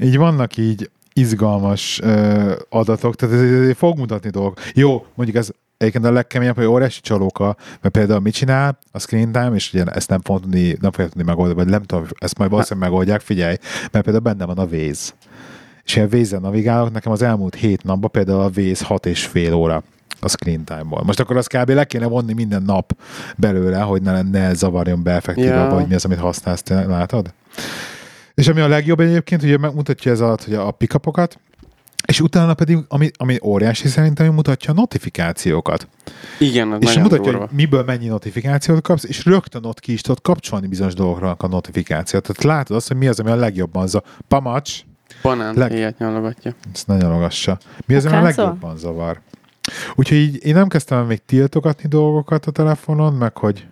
így vannak így izgalmas ö, adatok, tehát ez, ez fog mutatni dolgok. Jó, mondjuk ez egyébként a legkeményebb, hogy óriási csalóka, mert például mit csinál a screen time, és ugye ezt nem fogom tudni, nem fogja tudni megoldani, vagy nem tudom, ezt majd valószínűleg megoldják, figyelj, mert például benne van a Waze. És én waze navigálok, nekem az elmúlt hét napban például a Waze hat és fél óra a screen time-ból. Most akkor azt kb. le kéne vonni minden nap belőle, hogy ne, ne zavarjon be effektíve, Ja. vagy mi az, amit használsz, te látod? És ami a legjobb egyébként, ugye megmutatja ez alatt hogy a pikapokat, és utána pedig, ami, ami óriási szerintem, hogy mutatja a notifikációkat. Igen, az És nagyon mutatja, durva. hogy miből mennyi notifikációt kapsz, és rögtön ott ki is tudod kapcsolni bizonyos dolgokra a notifikációt. Tehát látod azt, hogy mi az, ami a legjobban za. Pamacs, Banán leg- ilyet nyalogatja. ezt nagyon ragassa. Mi az, ami a legjobban zavar? Úgyhogy így én nem kezdtem még tiltogatni dolgokat a telefonon, meg hogy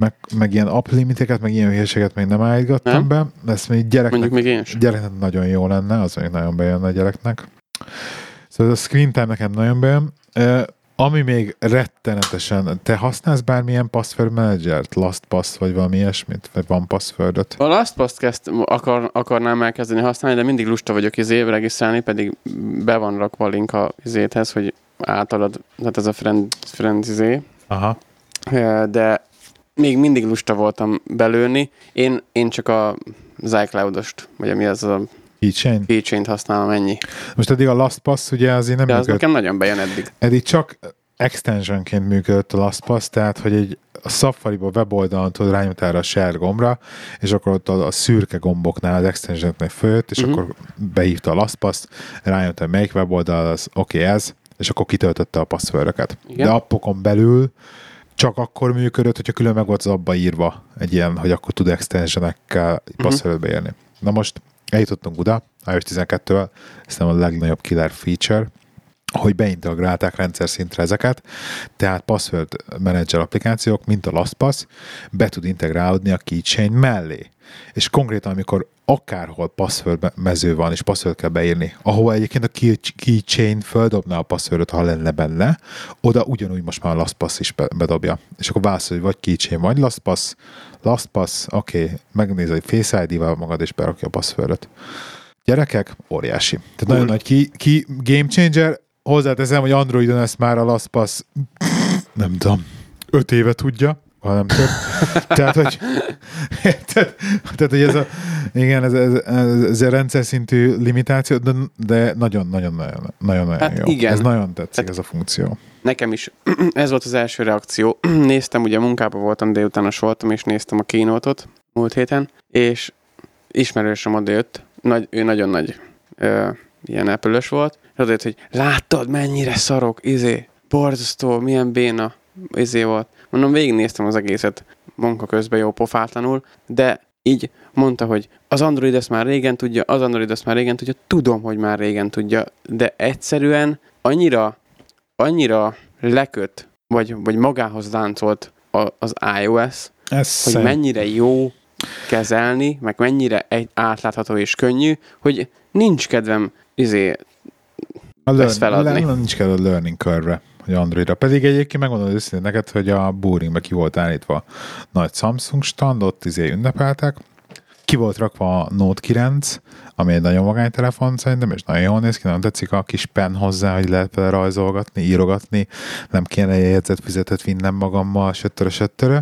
meg, meg ilyen app limiteket, meg ilyen hülyeséget még nem állítgattam Nem? be. Ezt még gyereknek, Mondjuk még én sem. gyereknek nagyon jó lenne, az még nagyon bejönne a gyereknek. Szóval ez a screen time nekem nagyon bejön. Ö, ami még rettenetesen, te használsz bármilyen password managert, LastPass vagy valami ilyesmit, vagy van passwordot? A LastPass kezd, akar, akarnám elkezdeni használni, de mindig lusta vagyok izé regisztrálni, pedig be van rakva a link a izéthez, hogy általad, tehát ez a friend, friend izé, Aha. De még mindig lusta voltam belőni. Én, én csak a az iCloud-ost, vagy mi az a Keychain? keychain ennyi. ennyi. Most eddig a LastPass ugye azért nem De az működött. nekem nagyon bejön eddig. Eddig csak extensionként működött a LastPass, tehát hogy egy a Safari-ba weboldalon tudod rányomni erre a share gombra, és akkor ott a, a szürke gomboknál az extensioneknél följött, és uh-huh. akkor behívta a LastPass, rányomta, hogy melyik weboldal az oké okay, ez, és akkor kitöltötte a passwordöket. Igen. De appokon belül csak akkor működött, hogyha külön meg volt az abba írva egy ilyen, hogy akkor tud extensionekkel Mhm. passwordot beírni. Na most eljutottunk oda, iOS 12-vel, ez nem a legnagyobb killer feature, hogy beintegrálták rendszer szintre ezeket, tehát password manager applikációk, mint a LastPass, be tud integrálódni a keychain mellé. És konkrétan, amikor akárhol password mező van, és password kell beírni, ahova egyébként a key- keychain földobná a passwordot, ha lenne benne, oda ugyanúgy most már a LastPass is be- bedobja. És akkor válaszol, hogy vagy keychain, vagy LastPass, LastPass, oké, okay, megnézed egy Face ID-val magad, és berakja a passwordot. Gyerekek, óriási. Tehát nagyon nagy ki, ki game changer. Hozzáteszem, hogy Androidon ezt már a LastPass nem tudom, öt éve tudja, ha nem több. tehát, hogy, tehát, tehát, hogy ez a, igen, ez, ez, ez, ez a rendszer szintű limitáció, de, de nagyon, nagyon, nagyon, nagyon, nagyon Hát jó. igen. Ez nagyon tetszik, Tehát- ez a funkció. Nekem is ez volt az első reakció. néztem, ugye munkában voltam, délutános voltam, és néztem a kínótot múlt héten, és ismerősöm odajött, nagy, ő nagyon nagy ö, ilyen apple volt, és odajött, hogy láttad, mennyire szarok, izé, borzasztó, milyen béna, izé volt. Mondom, végignéztem az egészet munka közben jó pofátlanul, de így mondta, hogy az Android ezt már régen tudja, az Android ezt már régen tudja, tudom, hogy már régen tudja, de egyszerűen annyira annyira leköt, vagy, vagy magához láncolt a, az iOS, Ez hogy szerint- mennyire jó kezelni, meg mennyire egy átlátható és könnyű, hogy nincs kedvem izé, A ezt feladni. Le, nincs kell a learning curve hogy Androidra. Pedig egyébként megmondom őszintén neked, hogy a Boringbe ki volt állítva nagy Samsung stand, ott izé ünnepeltek. Ki volt rakva a Note 9, ami egy nagyon magány telefon szerintem, és nagyon jól néz ki, nagyon tetszik a kis pen hozzá, hogy lehet vele rajzolgatni, írogatni, nem kéne jegyzet fizetett vinnem magammal, söttörö, söttörö.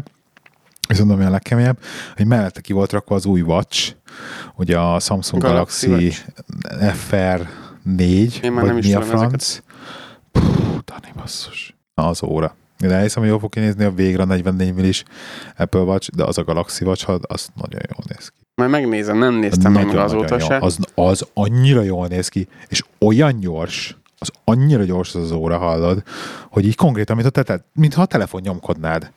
Viszont ami a legkeményebb, hogy mellette ki volt rakva az új Watch, ugye a Samsung Galaxy Galaxy, FR 4, Én már vagy nem is mi a tudom franc. Puh, Dani basszus. Na, az óra. Én elhiszem, hogy jól fog kinézni a végre a 44 millis Apple Watch, de az a Galaxy Watch, az nagyon jól néz ki. majd megnézem, nem néztem még Nagyon-nagyon azóta se. Az, az annyira jól néz ki, és olyan gyors, az annyira gyors az, az óra, hallod, hogy így konkrétan, mint a te, mintha a telefon nyomkodnád.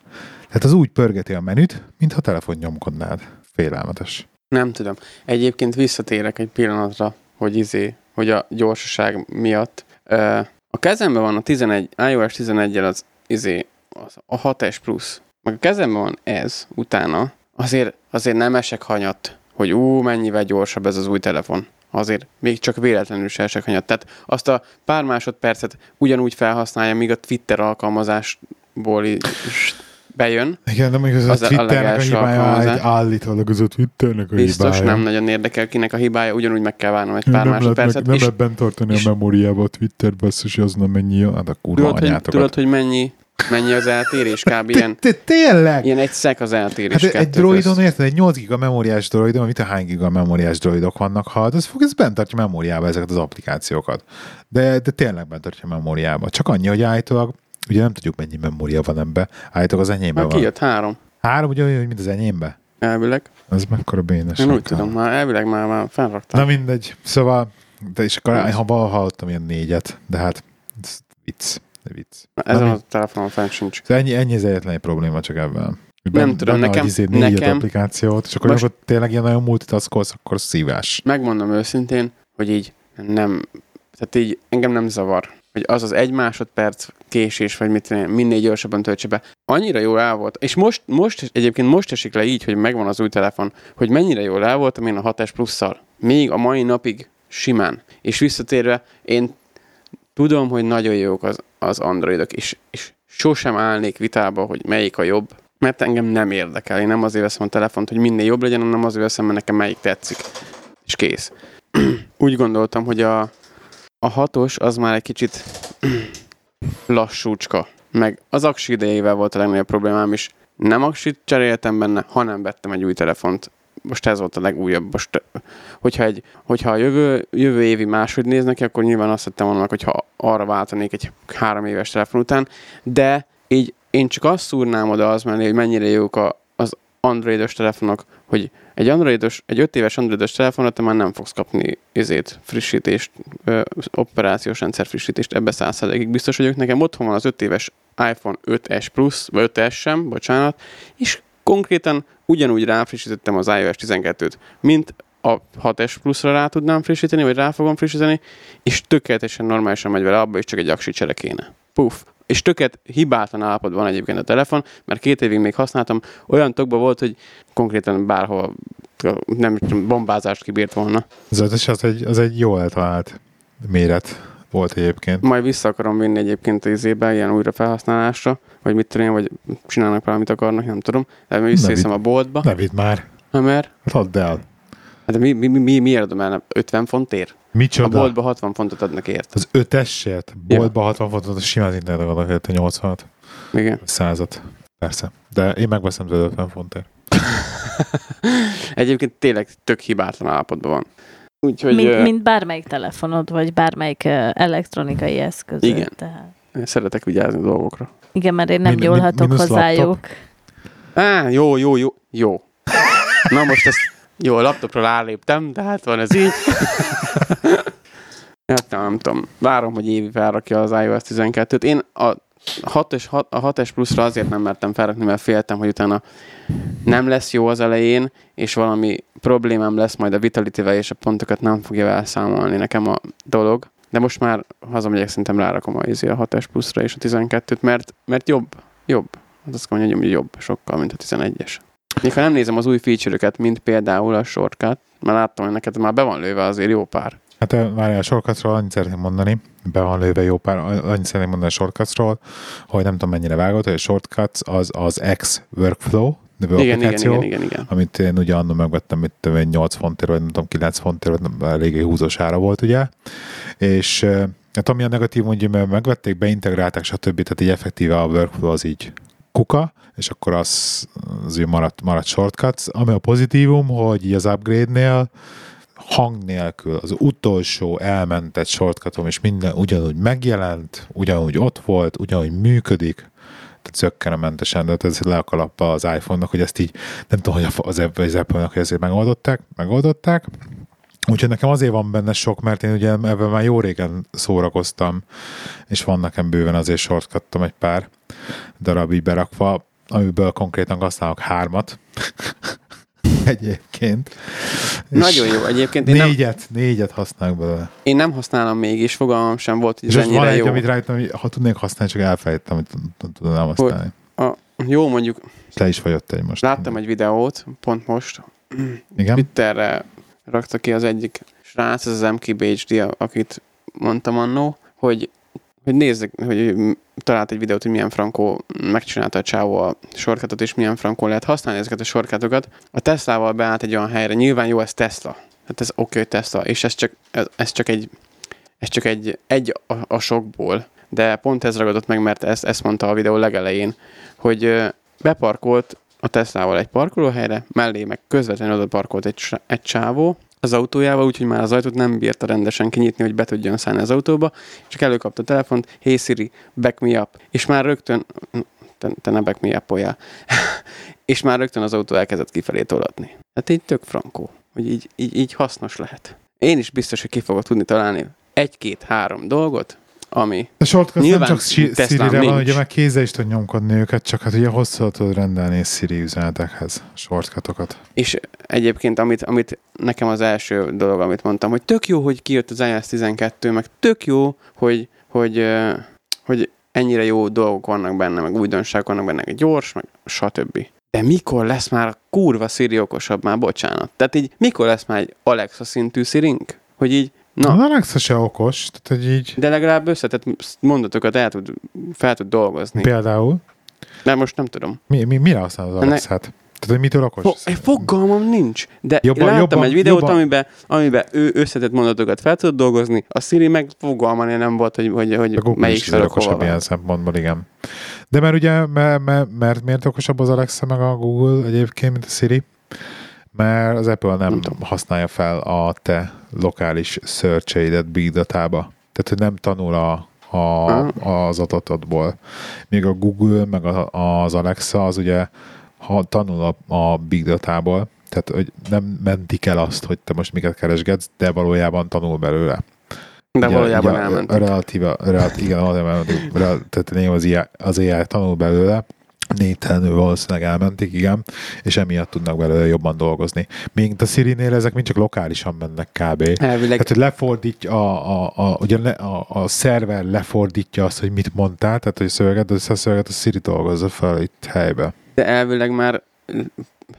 Tehát az úgy pörgeti a menüt, mintha a telefon nyomkodnád. Félelmetes. Nem tudom. Egyébként visszatérek egy pillanatra, hogy izé, hogy a gyorsaság miatt. Kezemben van a 11, iOS 11-el az izé, az a 6S Plus. Meg a kezemben van ez utána. Azért, azért nem esek hanyat, hogy ú, mennyivel gyorsabb ez az új telefon. Azért még csak véletlenül se esek hanyat. Tehát azt a pár másodpercet ugyanúgy felhasználja, míg a Twitter alkalmazásból is bejön, Igen, de még az, Az a a Twitternek a, legelső hibája, alkalmazás. egy állítólag az a Twitternek a biztos hibája. nem nagyon érdekel, kinek a hibája, ugyanúgy meg kell várnom egy nem pár lehet, meg, másodpercet. nem és lehet bent tartani és- a memóriába a Twitter basszus, az nem mennyi, hát a kurva tudod, hogy, anyátokat. tudod, hogy mennyi, mennyi az eltérés? Kb. ilyen, Tényleg? ilyen egy szek az eltérés. Hát egy droidon, érted, egy 8 giga memóriás droidon, mit a hány giga memóriás droidok vannak, ha az fog, ez bent tartja memóriába ezeket az applikációkat. De, de tényleg bent tartja memóriába. Csak annyi, hogy állítólag, ugye nem tudjuk mennyi memória van ebbe, állítólag az enyémben van. kijött három, Három ugyanúgy, mint az enyémbe. elvileg. Az mekkora bénes. Én úgy tudom, már elvileg már, már felraktam. Na mindegy. Szóval, de és akkor ha bal hallottam ilyen négyet, de hát ez vicc. De vicc. Ezen Na, a telefonon fent sincs. Szóval ennyi, ennyi az egyetlen egy probléma csak ebben. Hogy Nem tudom, nekem- izé négy nekem- applikációt, és akkor Most- amikor tényleg ilyen nagyon multitaskolsz, akkor szívás. Megmondom őszintén, hogy így nem, tehát így engem nem zavar, hogy az az egy másodperc késés, vagy mit én, minél gyorsabban töltse be. Annyira jól el volt. És most, most egyébként most esik le így, hogy megvan az új telefon, hogy mennyire jól el voltam én a 6S plusszal. Még a mai napig simán. És visszatérve, én tudom, hogy nagyon jók az, az androidok, és, és sosem állnék vitába, hogy melyik a jobb, mert engem nem érdekel. Én nem azért veszem a telefont, hogy minél jobb legyen, hanem azért veszem, mert nekem melyik tetszik. És kész. Úgy gondoltam, hogy a, a hatos az már egy kicsit lassúcska. Meg az aksi idejével volt a legnagyobb problémám is. Nem aksit cseréltem benne, hanem vettem egy új telefont. Most ez volt a legújabb. Most, hogyha, egy, hogyha a jövő, jövő évi máshogy néznek ki, akkor nyilván azt hittem volna, hogy ha arra váltanék egy három éves telefon után, de így én csak azt szúrnám oda az mellé, hogy mennyire jók a, az androidos telefonok, hogy egy androidos, egy 5 éves androidos telefonra te már nem fogsz kapni izét, frissítést, ö, operációs rendszer frissítést, ebbe százszerzegig biztos vagyok. Nekem otthon van az 5 éves iPhone 5S Plus, vagy 5S sem, bocsánat, és konkrétan ugyanúgy ráfrissítettem az iOS 12-t, mint a 6S Plus-ra rá tudnám frissíteni, vagy rá fogom frissíteni, és tökéletesen normálisan megy vele, abba is csak egy aksi csere kéne. Puff. És tökélet hibátlan állapotban van egyébként a telefon, mert két évig még használtam, olyan tokba volt, hogy konkrétan bárhol nem tudom, bombázást kibírt volna. Az ötös az egy, az egy jó eltalált méret volt egyébként. Majd vissza akarom vinni egyébként az izébe, ilyen újra felhasználásra, vagy mit tudom vagy csinálnak valamit akarnak, nem tudom. De visszahiszem a boltba, Ne vidd már. mert Hát add el. Hát mi, mi, mi, mi, miért adom el? 50 fontért? A Micsoda? boltba 60 fontot adnak ért. Az ötesért, boltba 60 fontot, az simán az internet adnak érte 80 Igen. százat. Persze. De én megveszem tőle 50 fontért. Egyébként tényleg tök hibátlan állapotban van. Úgyhogy Mint, ö, mint bármelyik telefonod, vagy bármelyik ö, elektronikai eszköz. Igen. Tehát. szeretek vigyázni a dolgokra. Igen, mert én nem Min- min- nyúlhatok mínusz hozzájuk. Á, jó, jó, jó, jó. Na most ezt, jó, a laptopról álléptem, de hát van ez így. hát nem, nem tudom. Várom, hogy Évi felrakja az iOS 12-t. Én a 6-es, 6, a 6-es pluszra azért nem mertem felrakni, mert féltem, hogy utána nem lesz jó az elején, és valami problémám lesz majd a vitality és a pontokat nem fogja elszámolni nekem a dolog. De most már hazamegyek, szerintem rárakom a, izé a 6-es pluszra és a 12-t, mert, mert jobb, jobb. Hát azt mondjam, hogy jobb sokkal, mint a 11-es. Még ha nem nézem az új feature-öket, mint például a shortcut, mert láttam, hogy neked már be van lőve azért jó pár. Hát eh, várjál, a shortcutsról annyit szeretném mondani, be van lőve jó pár, annyit szeretném mondani a shortcutsról, hogy nem tudom mennyire vágott, hogy a shortcuts az az X workflow nevű Igen, igen, applikáció, igen, igen, igen. amit én ugye annól megvettem, mit tudom én, 8 fontért, vagy nem tudom, 9 fontért, vagy eléggé húzós ára volt, ugye, és eh, hát ami a negatív, mondja, mert megvették, beintegrálták, stb. Tehát így effektíve a workflow az így kuka, és akkor az, az így maradt, maradt shortcuts. Ami a pozitívum, hogy így az upgrade-nél hang nélkül az utolsó elmentett shortcutom, és minden ugyanúgy megjelent, ugyanúgy ott volt, ugyanúgy működik, tehát zöggenőmentesen, de ez le a az iPhone-nak, hogy ezt így, nem tudom, hogy az, az Apple-nak, hogy ezért megoldották, megoldották. Úgyhogy nekem azért van benne sok, mert én ugye ebben már jó régen szórakoztam, és van nekem bőven azért shortcuttom egy pár darab így berakva, amiből konkrétan használok hármat. Egyébként. Nagyon jó. Egyébként én nem, Négyet, négyet használok belőle. én nem használom még, és fogalmam sem volt, hogy És ez van egy, jó. amit rájöttem, hogy ha tudnék használni, csak elfelejtettem, hogy tud- tud- tudnám használni. A, jó, mondjuk le is fagyott egy most. láttam egy videót, pont most, Igen? Twitterre rakta ki az egyik srác, ez az MKBHD, akit mondtam annó, hogy hogy nézzek, hogy talált egy videót, hogy milyen frankó megcsinálta a csávó a sorkátot, és milyen frankó lehet használni ezeket a sorkátokat. A Teslával beállt egy olyan helyre, nyilván jó, ez Tesla. Hát ez oké, okay, Tesla, és ez csak, ez, ez csak egy, ez csak egy, egy a, a sokból. De pont ez ragadott meg, mert ezt, ezt mondta a videó legelején, hogy beparkolt a Teslával egy parkolóhelyre, mellé meg közvetlenül oda parkolt egy, egy csávó az autójával, úgyhogy már az ajtót nem bírta rendesen kinyitni, hogy be tudjon szállni az autóba, csak előkapta a telefont, hey Siri, back me up, és már rögtön, te, te ne back me up és már rögtön az autó elkezdett kifelé tolatni. Hát így tök frankó, hogy így, így, így hasznos lehet. Én is biztos, hogy ki fogok tudni találni egy-két-három dolgot, ami A shortcut nem csak Siri-re van, ugye meg kézzel is tud nyomkodni őket, csak hát ugye hosszú tudod rendelni Siri üzenetekhez shortcutokat. És egyébként, amit, amit nekem az első dolog, amit mondtam, hogy tök jó, hogy kijött az iOS 12, meg tök jó, hogy, hogy, hogy ennyire jó dolgok vannak benne, meg újdonságok vannak benne, meg gyors, meg stb. De mikor lesz már a kurva Siri okosabb már, bocsánat. Tehát így mikor lesz már egy Alexa szintű Sirink? Hogy így, Na. na, Az Alexa se okos, tehát hogy így de legalább összetett mondatokat el tud, fel tud dolgozni. például, De most nem tudom. mi, mi, mire használod az Ne- Alexát? Tehát, hogy mitől okos? Fo- egy fogalmam nincs, de Jobban- láttam jobban- egy videót, jobban- amiben, amiben ő összetett mondatokat fel tudott dolgozni, a Siri meg fogalma nem volt, hogy, hogy, hogy A Google melyik hova okosabb van. ilyen szempontból, igen. De mert ugye, mert, mert, mert miért okosabb az Alexa meg a Google egyébként, mint a Siri? Mert az Apple nem, Nem tudom. használja fel a te lokális search big datába. Tehát, hogy nem tanul a, a, az adatodból. Míg a Google meg a, az Alexa az ugye ha tanul a, a big datából, tehát hogy nem mentik el azt, hogy te most miket keresgetsz, de valójában tanul belőle. De Ugye- valójában ugye. A relatíva, relatív, igen, valójában elmentik. Tehát az AI, az AI tanul belőle, négytelenül valószínűleg elmentik, igen, és emiatt tudnak belőle jobban dolgozni. Míg a Siri-nél ezek mind csak lokálisan mennek kb. Elvileg, Tehát, hogy lefordítja, a, a, a, ugye a, a szerver lefordítja azt, hogy mit mondtál, tehát, hogy szöveget, de a szöveget a Siri dolgozza fel itt helybe. de elvileg már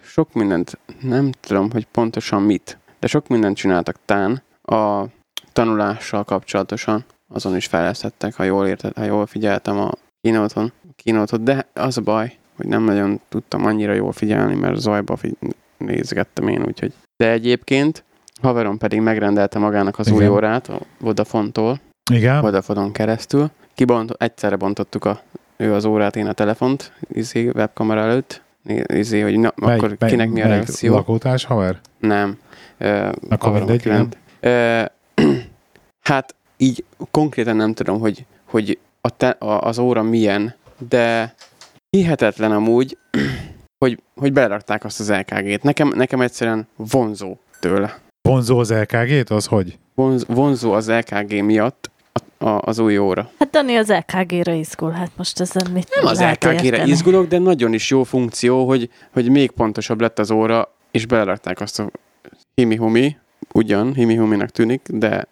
sok mindent, nem tudom, hogy pontosan mit, de sok mindent csináltak tán a tanulással kapcsolatosan. Azon is fejlesztettek, ha jól, érted, ha jól figyeltem a kínóton, kínótot, de az a baj, hogy nem nagyon tudtam annyira jól figyelni, mert zajba figy- nézgettem én, úgyhogy. De egyébként haverom pedig megrendelte magának az új Igen. órát a Vodafone-tól, Igen? Vodafone-on keresztül. Kibont, egyszerre bontottuk a, ő az órát, én a telefont, izé, webkamera előtt, izé, hogy na, Melyik- akkor mely- kinek mi a melyik reakció. Lakótárs haver? Nem. Ö, Akkor mindegy, lent. Ö, hát így konkrétan nem tudom, hogy, hogy a te, a, az óra milyen, de hihetetlen amúgy, hogy, hogy belerakták azt az LKG-t. Nekem, nekem egyszerűen vonzó tőle. Vonzó az LKG-t, az hogy? Vonz, vonzó az LKG miatt a, a, az új óra. Hát Dani az LKG-re izgul, hát most ezen mit Nem az LKG-re érteni? izgulok, de nagyon is jó funkció, hogy, hogy még pontosabb lett az óra, és belerakták azt a himi-humi, ugyan himi-huminak tűnik, de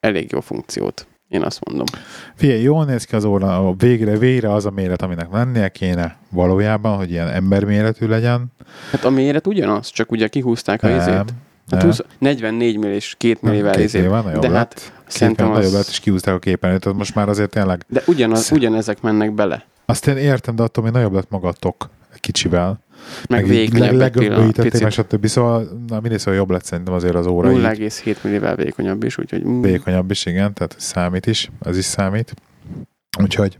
elég jó funkciót. Én azt mondom. Figyelj, jól néz ki az óra, a végre, végre az a méret, aminek lennie kéne valójában, hogy ilyen emberméretű legyen. Hát a méret ugyanaz, csak ugye kihúzták a Nem, izét. Hát nem. 20, 44 millis, 2 Nem, millivel két izét. nagyobb De lett. hát Szerintem szerintem nagyobb lett, az... és kiúzták a képernyőt, tehát most már azért tényleg. De ugyanaz, Sz- ugyanezek mennek bele. Azt én értem, de attól még nagyobb lett maga a tok egy kicsivel. Meg, így vékonyabb le- egy pillanat, legömbölyítették, meg stb. Szóval na, mindig szóval jobb lett szerintem azért az óra. így. 0,7 millivel vékonyabb is, úgyhogy... mm, Vékonyabb is, igen, tehát számít is, ez is számít. Úgyhogy,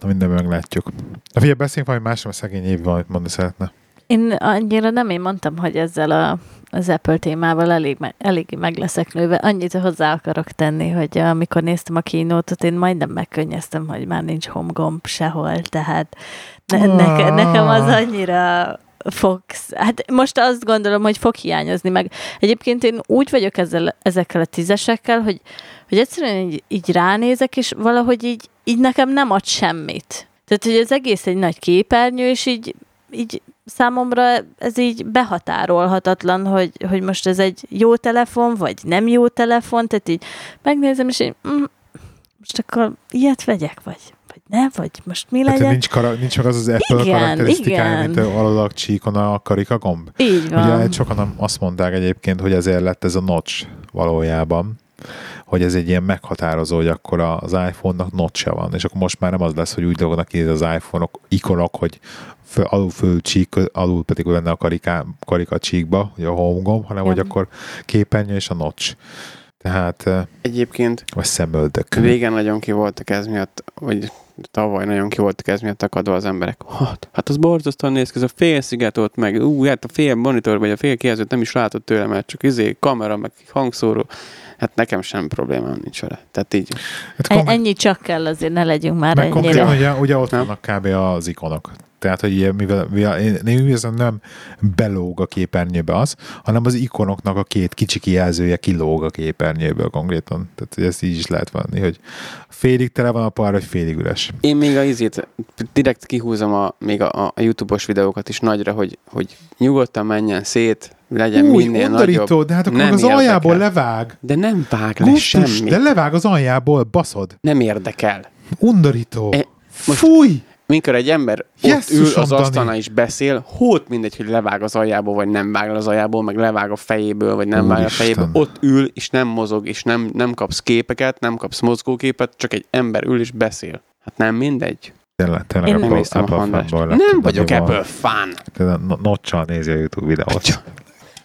na minden meglátjuk. Na figyelj, beszéljünk valami másról, mert szegény év van, amit mondani szeretne. Én annyira nem én mondtam, hogy ezzel a, az Apple témával elég, me, elég meg leszek nőve. Annyit hozzá akarok tenni, hogy amikor néztem a kínótot, én majdnem megkönnyeztem, hogy már nincs home gomb sehol, tehát ne, neke, nekem az annyira fog, hát most azt gondolom, hogy fog hiányozni meg. Egyébként én úgy vagyok ezzel, ezekkel a tízesekkel, hogy, hogy egyszerűen így, így ránézek, és valahogy így, így nekem nem ad semmit. Tehát, hogy az egész egy nagy képernyő, és így, így számomra ez így behatárolhatatlan, hogy, hogy most ez egy jó telefon, vagy nem jó telefon, tehát így megnézem, és így, mm, most akkor ilyet vegyek, vagy, vagy ne, vagy most mi Tehát legyen. nincs, kara, nincs meg az az Apple Igen, karakterisztikája, mint a alalak csíkon a karika gomb. Így van. Ugye sokan azt mondták egyébként, hogy ezért lett ez a notch valójában. hogy ez egy ilyen meghatározó, hogy akkor az iPhone-nak notch van, és akkor most már nem az lesz, hogy úgy dolognak ki az iPhone-ok, ikonok, hogy föl, alul föl csík, alul pedig benne a karika, karika csíkba, hogy a home gomb, hanem Ja. hogy akkor képernyő és a notch. Tehát, eh, Egyébként vagy szemöldök. Régen nagyon ki voltak ez miatt, vagy tavaly nagyon ki voltak ez miatt akadva az emberek. Hát, hát az borzasztóan néz ki, ez a fél sziget ott meg, ú, hát a fél monitor, vagy a fél kijelzőt nem is látod tőle, mert csak izé, kamera, meg hangszóró. Hát nekem sem problémám nincs vele. Tehát így. Hát E- konkrét- Ennyi csak kell azért, ne legyünk már Meg konkrétan ennyire. ugye, ugye ott Nem? vannak kb. az ikonok. Tehát, hogy mivel, mivel én, én érzem, nem belóg a képernyőbe az, hanem az ikonoknak a két kicsi kijelzője kilóg a képernyőből konkrétan. Tehát hogy ezt így is lehet venni, hogy félig tele van a par, vagy félig üres. Én még a izét, direkt kihúzom a, még a, a YouTube-os videókat is nagyra, hogy, hogy nyugodtan menjen szét, legyen Új, minél undorító, nagyobb. de hát akkor Nem az érdekel. aljából levág. De nem vág le semmi. de levág az aljából, baszod. Nem érdekel. Undorító. E, most- Fúj! Mikor egy ember ott Jesszusom, ül az asztalnál és beszél, hót mindegy, hogy levág az aljából, vagy nem vág az aljából, meg levág a fejéből, vagy nem vág a fejéből. Ott ül, és nem mozog, és nem, nem kapsz képeket, nem kapsz mozgóképet, csak egy ember ül és beszél. Hát nem mindegy. Tényleg, tényleg Én Apple, a Apple fanboy Nem vagyok. Apple fan. Tényleg no- Notch-sal nézi a YouTube videót.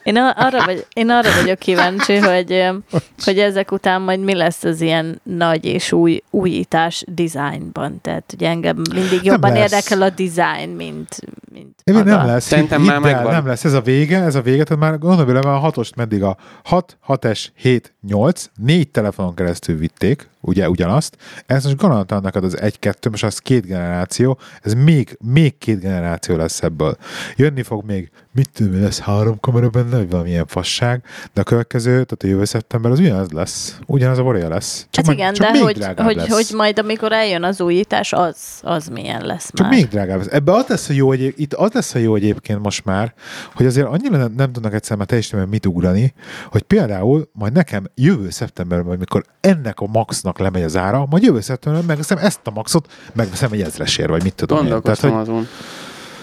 Én, arra vagy, én arra vagyok kíváncsi, hogy, hogy ezek után majd mi lesz az ilyen nagy és új újítás dizájnban. Tehát ugye engem mindig jobban lesz. érdekel a design, mint, mint Évi, maga. nem lesz. Szerintem hidd már megvan. Nem lesz. Ez a vége, ez a vége. Tehát már gondolj bele, már a hatost meddig a 6, 6S, 7, 8, négy telefonon keresztül vitték, ugye ugyanazt. Ez most garantálom neked az 1-2, most az két generáció, ez még, még két generáció lesz ebből. Jönni fog még, mit tudom, lesz három kamera benne, vagy valamilyen fasság, de a következő, tehát a jövő szeptember az ugyanaz lesz. Ugyanaz a Warrior lesz. Hát meg- igen, csak de még hogy, drágább hogy, lesz. hogy majd amikor eljön az újítás, az, az milyen lesz Csak már. még drágább lesz. Ebbe az lesz a jó, egyéb, itt az lesz a jó egyébként most már, hogy azért annyira nem, nem tudnak egyszer már teljesen mit ugrani, hogy például majd nekem jövő szeptemberben, vagy mikor ennek a maxnak lemegy az ára, majd jövő szeptemberben megveszem ezt a maxot, megveszem egy ezresért, vagy mit tudom én. Tehát, Gondolkoztam hogy azon,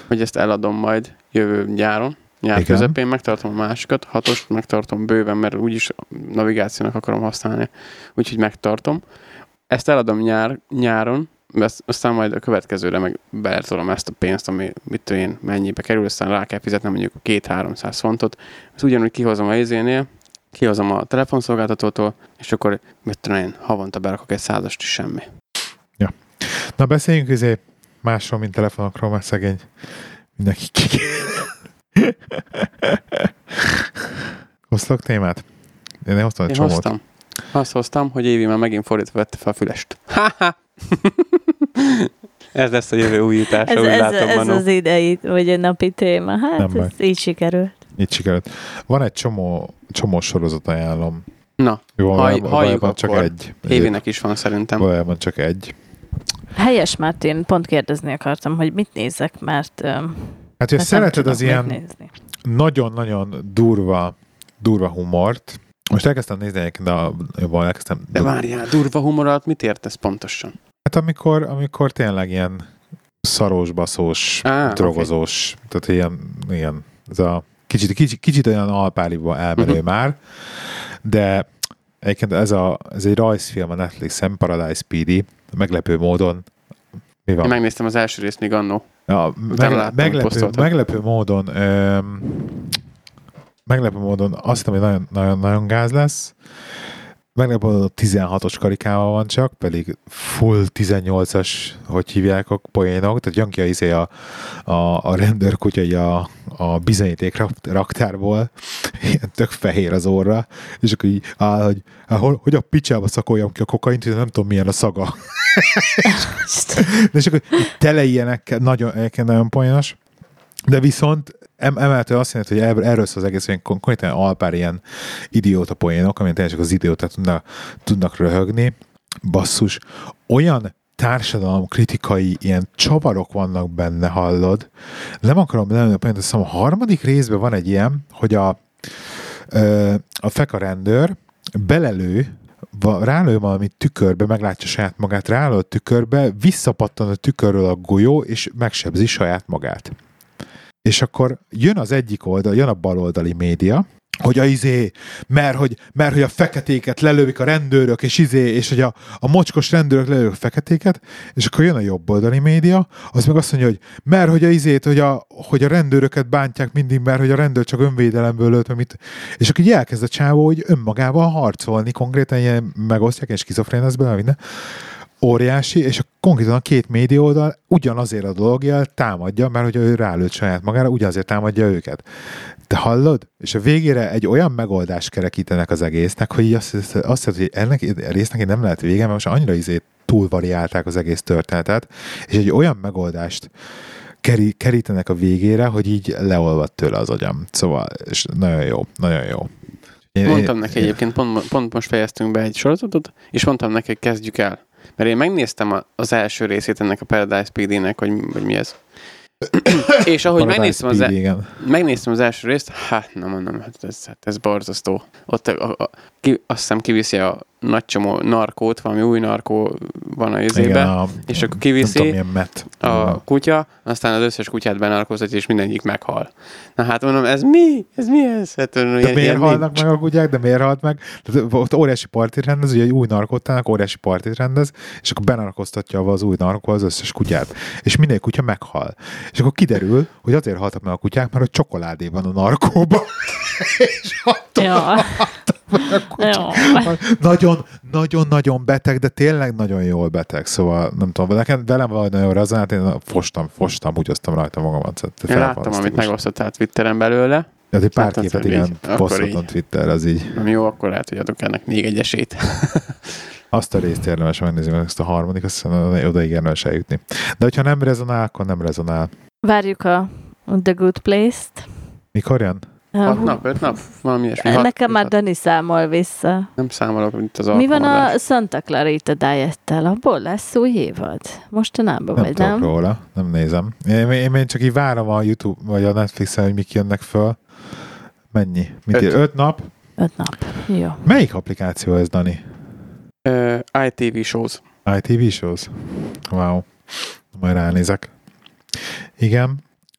hogy ezt eladom majd jövő nyáron. Nyár Igen. közepén megtartom a másikat, hatost megtartom bőven, mert úgyis navigációnak akarom használni, úgyhogy megtartom. Ezt eladom nyár, nyáron, aztán majd a következőre meg beletolom ezt a pénzt, ami mit én, mennyibe kerül, aztán rá kell fizetnem mondjuk 2-300 fontot. Ezt ugyanúgy kihozom a izénél, kihozom a telefonszolgáltatótól, és akkor mit tudom én, havonta berakok egy százast is semmi. na beszéljünk izé másról, mint telefonokról, mert szegény mindenki kik. Hoztak témát? Én hoztam egy Én csomót. hoztam. Azt hoztam, hogy Évi már megint fordítva vette fel a fülest. Ha-ha! ez lesz a jövő újítása, Ez, úgy ez, látom, ez Manu. az idei, vagy a napi téma. Hát Nem baj. ez így sikerült. Így sikerült. Van egy csomó, csomó sorozat ajánlom. Na, Jó, Haj- halljuk valójában csak akkor. egy. Évinek is van szerintem. Valójában csak egy. Helyes, mert én pont kérdezni akartam, hogy mit nézek, mert, Hát, hogy szereted az ilyen nagyon-nagyon durva, durva humort. Most elkezdtem nézni egyébként, de jobban elkezdtem. De várjál, durva humor alatt mit értesz pontosan? Hát amikor, amikor tényleg ilyen szarós, baszós, Á, drogozós, tehát ilyen, ilyen ez a kicsit, kicsit, kicsit olyan alpáliba elmerő Mhm. már, de egyébként ez, a, ez egy rajzfilm a Netflixen, Paradise PD, meglepő módon mi van? Én megnéztem az első részt még annó. Ja, meg, láttam, meglepő, meglepő módon öm, meglepő módon azt hittem, hogy nagyon, nagyon, nagyon gáz lesz. Meglepő módon 16-os karikával van csak, pedig full 18-as, hogy hívják a poénok, tehát jön ki a, izé a, a, a rendőrkutyai a, a bizonyíték rak- raktárból, ilyen tök fehér az orra, és akkor így áll, hogy, "Á, hogy, hogy a picsába szakoljam ki a kokaint, hogy nem tudom milyen a szaga. De és akkor tele ilyenekkel, nagyon, nagyon poénos. De viszont em, emeltől azt jelenti, hogy erről, szól az egész, hogy kon- konkrétan alpár ilyen idióta poénok, amint csak az idióták tudnak, tudnak röhögni. Basszus, olyan társadalom kritikai ilyen csavarok vannak benne, hallod. Nem akarom lenni a azt hiszem, a harmadik részben van egy ilyen, hogy a, a feka rendőr belelő rálő valami tükörbe, meglátja saját magát, rálő a tükörbe, visszapattan a tükörről a golyó, és megsebzi saját magát. És akkor jön az egyik oldal, jön a baloldali média, hogy a izé, mert hogy, mert hogy a feketéket lelövik a rendőrök, és izé, és hogy a, a mocskos rendőrök lelövik a feketéket, és akkor jön a jobboldali média, az meg azt mondja, hogy mert hogy a izét, hogy a, hogy a rendőröket bántják mindig, mert hogy a rendőr csak önvédelemből ölt, mit, és akkor így elkezd a csávó, hogy önmagával harcolni, konkrétan ilyen megosztják, és skizofrén ez belőle minden, óriási, és a, konkrétan a két média oldal ugyanazért a dologért támadja, mert hogy ő rálőtt saját magára, ugyanazért támadja őket. Te hallod? És a végére egy olyan megoldást kerekítenek az egésznek, hogy így azt, azt, azt hogy ennek a résznek nem lehet vége, mert most annyira izé túlvariálták az egész történetet, és egy olyan megoldást keri, kerítenek a végére, hogy így leolvad tőle az agyam. Szóval, és nagyon jó, nagyon jó. Én, mondtam neki egyébként, pont, pont most fejeztünk be egy sorozatot, és mondtam neki, hogy kezdjük el. Mert én megnéztem az első részét ennek a Paradise PD-nek, hogy, hogy mi ez. és ahogy megnéztem az, e- megnéztem az első részt, hát nem mondom, hát ez, hát ez borzasztó. Ott a, a, ki, azt hiszem kiviszi a nagy csomó narkót, valami új narkó van a izébe, és akkor kiviszi tudom, a kutya, aztán az összes kutyát benarkóztatja, és mindegyik meghal. Na hát mondom, ez mi? Ez mi ez? Hát, de ilyen, miért ilyen halnak mi? meg a kutyák, de miért halt meg? Tehát, ott óriási partit rendez, ugye egy új narkottának óriási partit rendez, és akkor benarkoztatja az új narkó az összes kutyát. És minden kutya meghal. És akkor kiderül, hogy azért haltak meg a kutyák, mert a csokoládé van a narkóban. és attól ja. Nagyon, nagyon, nagyon beteg, de tényleg nagyon jól beteg, szóval nem tudom, nekem velem valahogy nagyon rezonált, én fostam, fostam, úgy osztam rajta magamat. Én láttam, amit megosztottál Twitteren belőle. Ja, egy pár képet igen, posztoltam Twitter, az így. Nem jó, akkor lehet, hogy adok ennek még egy esélyt. azt a részt érdemes megnézni, mert ezt a harmadik, azt odaig érdemes eljutni. De hogyha nem rezonál, akkor nem rezonál. Várjuk a The Good Place-t. Mikor jön? Hat nap, öt nap? Valami ilyesmi. Hat, Nekem már Dani számol vissza. Nem számolok, mint az Mi van a Santa Clarita Diet-tel? Abból lesz új évad? Mostanában nem vagy, nem? Nem róla, nem nézem. Én, én, én, csak így várom a YouTube vagy a Netflixen, hogy mik jönnek föl. Mennyi? Mit öt. öt nap? Öt nap, jó. Melyik applikáció ez, Dani? Uh, ITV Shows. ITV Shows? Wow. Majd ránézek. Igen.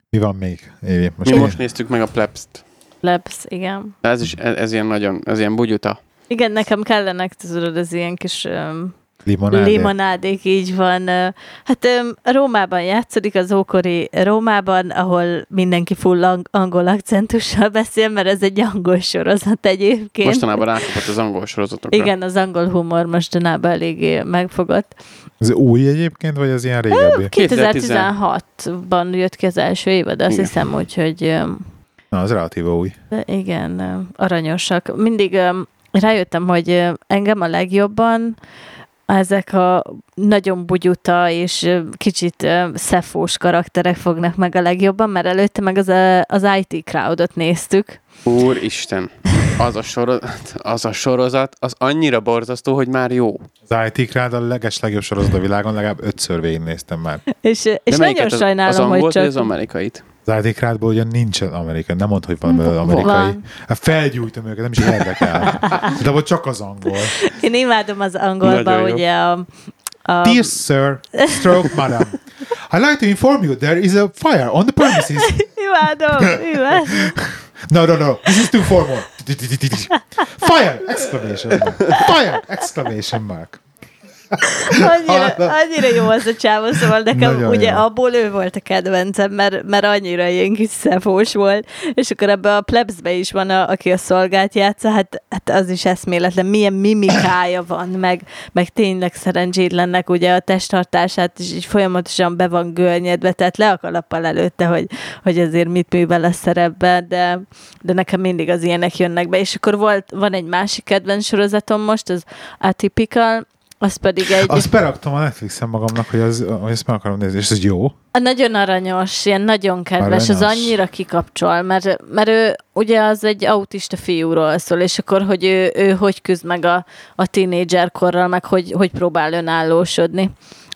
Mi van még, Évi? Most, Mi most néztük meg a Plebs-t. Plebs, igen. Ez is, ez, ez ilyen nagyon, ez ilyen bugyuta. Igen, nekem kellenek, tudod, ez ilyen kis um, Limonádé. limonádék, így van. Hát um, Rómában játszódik, az ókori Rómában, ahol mindenki full ang- angol akcentussal beszél, mert ez egy angol sorozat egyébként. Mostanában rákapott az angol sorozatokra. Igen, az angol humor mostanában eléggé megfogott. Ez új egyébként, vagy az ilyen régebbi? 2016-ban jött ki az első évad, azt Igen. hiszem, úgyhogy Na, az relatív új. De igen, aranyosak. Mindig rájöttem, hogy engem a legjobban ezek a nagyon bugyuta és kicsit szefós karakterek fognak meg a legjobban, mert előtte meg az, az IT crowdot néztük. Úristen, az a, sorozat, az a sorozat, az annyira borzasztó, hogy már jó. Az IT crowd a leges legjobb sorozat a világon, legalább ötször végignéztem már. És, és nagyon sajnálom, az, az hogy csak... az amerikait? Az crowdból ugye nincsen amerikai, nem mondd, hogy van amerikai. Van. Hát felgyújtom őket, nem is érdekel. De volt csak az angol. Én imádom az angolba, ugye a, a... Dear sir, stroke madam, I'd like to inform you there is a fire on the premises. imádom, imádom. No, no, no, this is too formal. Fire! Exclamation mark. Fire! Exclamation mark annyira, annyira jó az a csávó, szóval nekem Nagyon ugye jó. abból ő volt a kedvencem, mert, mert annyira ilyen kis szefós volt, és akkor ebbe a plebsbe is van, a, aki a szolgált játsza, hát, hát az is eszméletlen, milyen mimikája van, meg, meg tényleg szerencsétlennek ugye a testtartását is így folyamatosan be van görnyedve, tehát le a kalappal előtte, hogy, hogy azért mit művel a szerepbe, de, de nekem mindig az ilyenek jönnek be, és akkor volt, van egy másik kedvenc sorozatom most, az Atypical, az pedig egy... Azt beraktam a Netflixen magamnak, hogy, az, hogy ezt meg akarom nézni, és ez jó. A nagyon aranyos, ilyen nagyon kedves, aranyos. az annyira kikapcsol, mert, mert ő ugye az egy autista fiúról szól, és akkor, hogy ő, ő hogy küzd meg a, a tínédzser korral, meg hogy, hogy próbál önállósodni.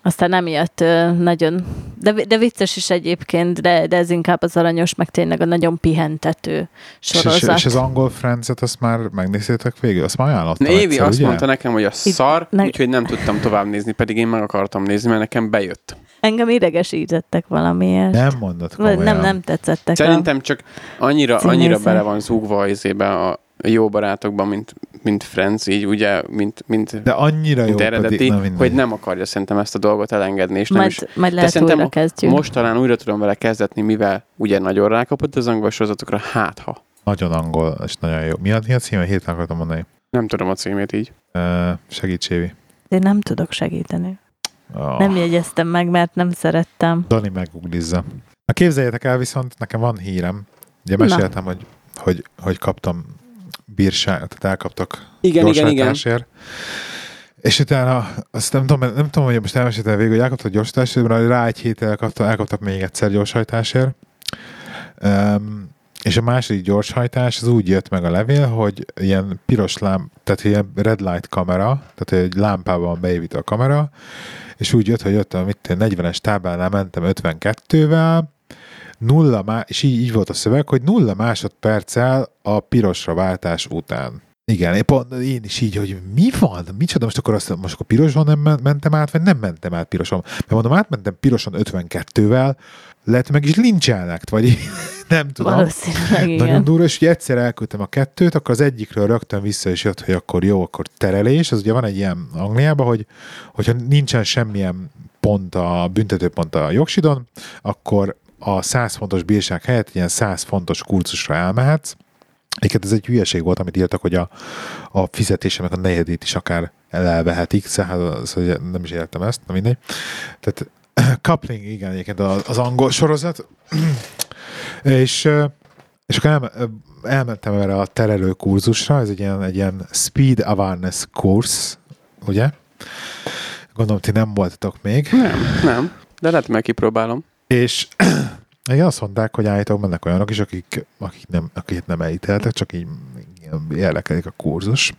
Aztán emiatt nagyon, de, de vicces is egyébként, de, de ez inkább az aranyos, meg tényleg a nagyon pihentető sorozat. És, és az angol Friends-et azt már megnéztétek végül? Azt már ajánlottam Évi egyszer, azt ugye? mondta nekem, hogy a szar, ne... úgyhogy nem tudtam tovább nézni, pedig én meg akartam nézni, mert nekem bejött. Engem idegesítettek valamiért. Nem mondod Vagy komolyan. nem, nem tetszettek. Szerintem csak annyira, Színészek. annyira bele van zúgva izébe a jó barátokban, mint, mint Friends, így ugye, mint, mint, De annyira jó mint eredeti, pedig, na hogy nem akarja szerintem ezt a dolgot elengedni, és nem majd, is majd De lehet szerintem újra kezdjük. Most talán újra tudom vele kezdetni, mivel ugye nagyon rákapott az angol sorozatokra, hát ha. Nagyon angol, és nagyon jó. Mi a, mi a címe? Héten akartam mondani. Nem tudom a címét így. Uh, segíts, Évi. Én nem tudok segíteni. Oh. Nem jegyeztem meg, mert nem szerettem. Dani meguglizza. Na képzeljétek el, viszont nekem van hírem. Ugye Na. meséltem, hogy, hogy, hogy kaptam bírságot, tehát elkaptak Igen, igen, igen. És utána, azt nem tudom, nem tudom, hogy most elmeséltem végül, hogy elkaptak gyorsajtásért, mert rá egy héttel elkaptak, elkaptak még egyszer gyorshajtásért. Um, és a második gyorshajtás az úgy jött meg a levél, hogy ilyen piros lám, tehát ilyen red light kamera, tehát egy lámpában beépítve a kamera, és úgy jött, hogy jött a mit, tudom, 40-es táblánál mentem 52-vel, nulla má- és így, így volt a szöveg, hogy nulla másodperccel a pirosra váltás után. Igen, én, pont, én is így, hogy mi van? Micsoda, most akkor, azt, most akkor piroson nem men- mentem át, vagy nem mentem át piroson? Mert mondom, átmentem piroson 52-vel, lehet meg is lincselnek, vagy nem tudom. Valószínűleg igen. Nagyon durva, és ugye egyszer elküldtem a kettőt, akkor az egyikről rögtön vissza is jött, hogy akkor jó, akkor terelés. Az ugye van egy ilyen Angliában, hogy hogyha nincsen semmilyen pont a büntetőpont a jogsidon, akkor a 100 fontos bírság helyett ilyen 100 fontos kurcusra elmehetsz. Egyébként ez egy hülyeség volt, amit írtak, hogy a, a fizetésemnek a negyedét is akár elvehetik, szóval hogy nem is értem ezt, na mindegy. Tehát coupling, igen, egyébként az, angol sorozat. és, és akkor el, elmentem erre a terelő kurzusra, ez egy ilyen, egy ilyen speed awareness course, ugye? Gondolom, ti nem voltatok még. Nem, nem. De lehet, meg kipróbálom. És igen, azt mondták, hogy állítólag mennek olyanok is, akik, akik nem, akik nem elítéltek, csak így érdekelik a kurzus.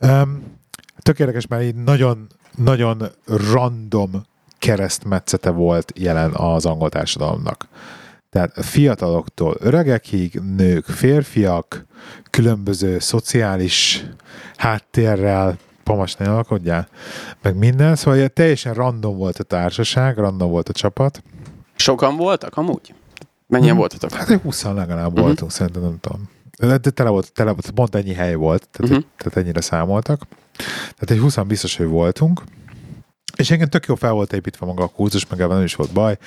Um, tök mert így nagyon, nagyon random keresztmetszete volt jelen az angol társadalomnak. Tehát fiataloktól öregekig, nők, férfiak, különböző szociális háttérrel, pamas ne alkodjál, meg minden, szóval teljesen random volt a társaság, random volt a csapat. Sokan voltak amúgy? Mennyien Hmm. voltatok? Hát egy 20 legalább Mhm. voltunk, szerintem nem tudom. De de tele volt, tele volt, pont ennyi hely volt, tehát, Mhm. tehát ennyire számoltak. Tehát egy 20 biztos, hogy voltunk. És engem tök jó fel volt építve maga a kurzus, meg ebben nem is volt baj,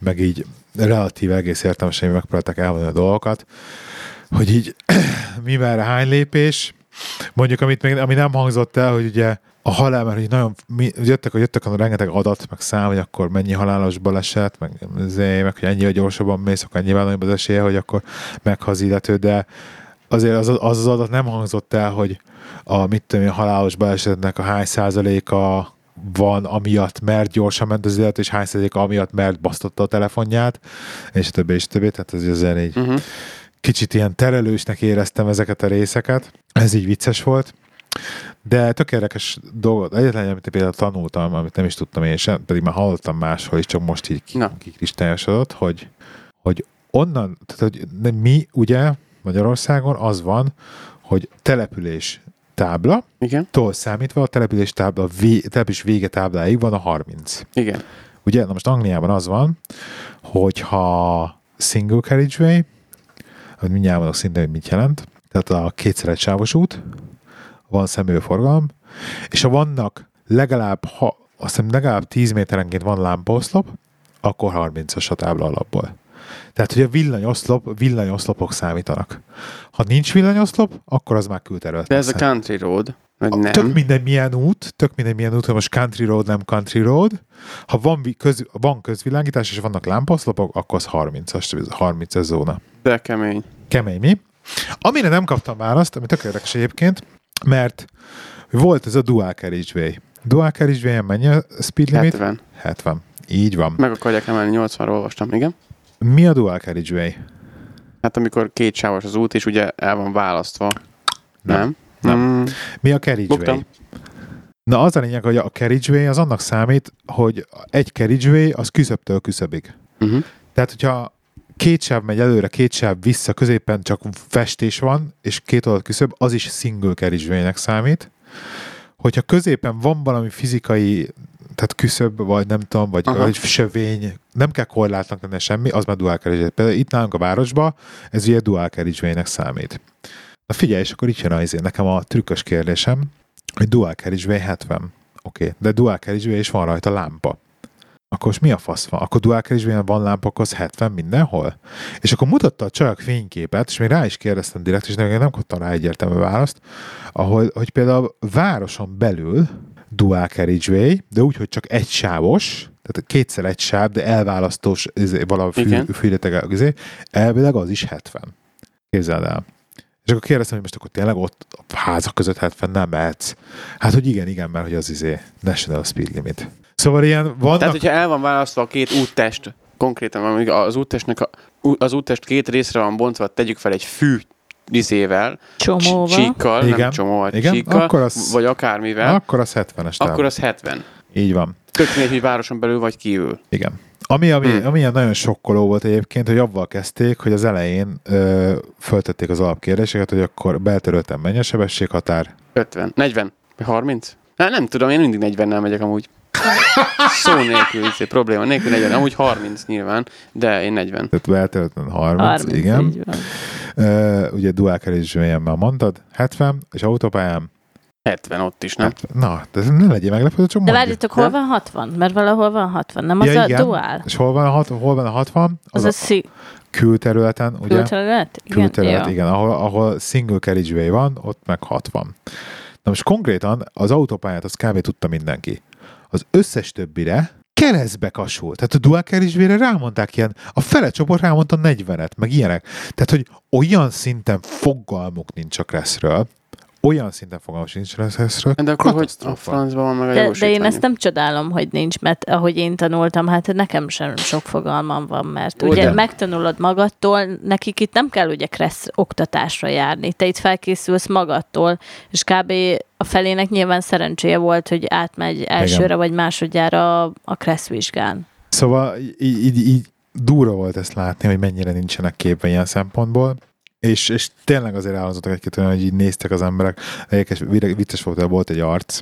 meg így relatív egész értelmesen megpróbálták elmondani a dolgokat, hogy így mi merre hány lépés, mondjuk, amit még, ami nem hangzott el, hogy ugye a halál, mert hogy nagyon, mi, jöttek, hogy jöttek a rengeteg adat, meg szám, hogy akkor mennyi halálos baleset, meg, zé, meg hogy ennyivel gyorsabban mész, akkor ennyivel nagyobb az esélye, hogy akkor meghazi illető, de azért az, az az adat nem hangzott el, hogy a mit tudom én, halálos balesetnek a hány százaléka van amiatt, mert gyorsan ment az illető, és hány százaléka amiatt, mert basztotta a telefonját, és a többi, és a többi, tehát ez azért így Uh-huh. Kicsit ilyen terelősnek éreztem ezeket a részeket. Ez így vicces volt. De tök érdekes dolgot. Egyetlen, amit például tanultam, amit nem is tudtam én sem, pedig már hallottam máshol, és csak most így kikristályosodott, hogy, hogy onnan, tehát hogy ne- mi ugye Magyarországon az van, hogy település tábla, Igen, tól számítva a település tábla, vé, település vége tábláig van a 30. igen. Ugye, na most Angliában az van, hogyha single carriageway, hogy mindjárt mondok szintén, hogy mit jelent, tehát a kétszer egy sávos út, van szemőforgalom, és ha vannak legalább, ha, azt hiszem legalább 10 méterenként van lámpaoszlop, akkor 30-as a tábla alapból. Tehát, hogy a villanyoszlop, villanyoszlopok számítanak. Ha nincs villanyoszlop, akkor az már külterület. De ez a country road, vagy nem? Tök minden milyen út, tök minden milyen út, hogy most country road, nem country road. Ha van, köz, van közvilágítás és vannak lámpaszlopok, akkor az 30-as, 30 zóna. De kemény. Kemény mi? Amire nem kaptam választ, ami tök érdekes egyébként, mert volt ez a dual carriageway. Dual carriageway mennyi a speed limit? 70. 70. Így van. Meg akarják emelni 80-ról olvastam, igen. Mi a dual carriageway? Hát amikor két sávos az út, és ugye el van választva. Nem? Nem. Mm, Mi a carriageway? Buktam. Na az a lényeg, hogy a carriageway az annak számít, hogy egy carriageway az küszöbtől küszöbig. uh-huh. Tehát, hogyha két sáv megy előre, két sáv vissza, középen csak festés van, és két oldalt küszöb, az is single carriageway-nek számít. Hogyha középen van valami fizikai, tehát küszöbb, vagy nem tudom, vagy, Aha. vagy sövény, nem kell korlátnak lenni semmi, az már dual carriageway. Például itt nálunk a városban ez ugye dual carriageway-nek számít. Na figyelj, és akkor itt jön az én, nekem a trükkös kérdésem, hogy dual carriageway 70. Oké, okay. de dual carriageway és van rajta lámpa. Akkor most mi a fasz van? Akkor dual carriageway van lámpa, akkor az 70 mindenhol? És akkor mutatta a csajok fényképet, és még rá is kérdeztem direkt, és nem, nem kaptam rá egyértelmű választ, ahol, hogy például városon belül dual carriageway, de úgy, hogy csak egy sávos, tehát kétszer egy sáv, de elválasztós izé, valami fű, izé, elvileg az is 70. Képzeld el. És akkor kérdeztem, hogy most akkor tényleg ott a házak között 70 nem mehetsz. Hát, hogy igen, igen, mert hogy az izé National Speed Limit. Szóval ilyen vannak... Tehát, hogyha el van választva a két úttest, konkrétan amíg az úttestnek a, az úttest két részre van bontva, tegyük fel egy fű izével, Csomóval. csíkkal, Igen. nem csomóval, Igen, csíkkal, akkor az- vagy akármivel, Akkor az 70-es táv. akkor az 70. Így van. Tök mindegy, hogy városon belül vagy kívül. Igen. Ami, ami, Hmm. ami ilyen nagyon sokkoló volt egyébként, hogy avval kezdték, hogy az elején ö, föltették az alapkérdéseket, hogy akkor beltöröltem mennyi a sebességhatár. 50. 40. Vagy 30? Hát nem tudom, én mindig 40-nel megyek amúgy. Szó nélkül, izé, probléma nélkül 40. Amúgy 30 nyilván, de én 40. Tehát beltöröltem 30, 30, igen. Ö, ugye dual carriageway már mondtad, 70, és autópályán 70 ott is, nem? Hát, na, de ne legyél meglepődő, csak De mondj. várjatok, hol van 60? Mert valahol van 60, nem az Ja, a igen. dual? És hol van a, hat, hol van a 60? Az, Az, a szí- külterületen, ugye? külterület? Igen, Külterület, jó. igen, ahol, ahol single carriageway van, ott meg 60. Na most konkrétan az autópályát az kb. tudta mindenki. Az összes többire keresztbe kasult. Tehát a dual carriageway-re rámondták ilyen, a fele csoport rámondta 40-et, meg ilyenek. Tehát, hogy olyan szinten fogalmuk nincs a Kresszről, olyan szinten fogalmuk nincs a Kresszről, De akkor hogy a francban van meg a De, de én ezt nem csodálom, hogy nincs, mert ahogy én tanultam, hát nekem sem sok fogalmam van, mert ugye Ugyan. megtanulod magadtól, nekik itt nem kell ugye kressz oktatásra járni, te itt felkészülsz magadtól, és kb. a felének nyilván szerencséje volt, hogy átmegy elsőre vagy másodjára a, kressz vizsgán. Szóval így, így, így durva volt ezt látni, hogy mennyire nincsenek képbe ilyen szempontból. És, és tényleg azért elhangzottak egy-két olyan, hogy így néztek az emberek. Vide- vicces volt, volt egy arc,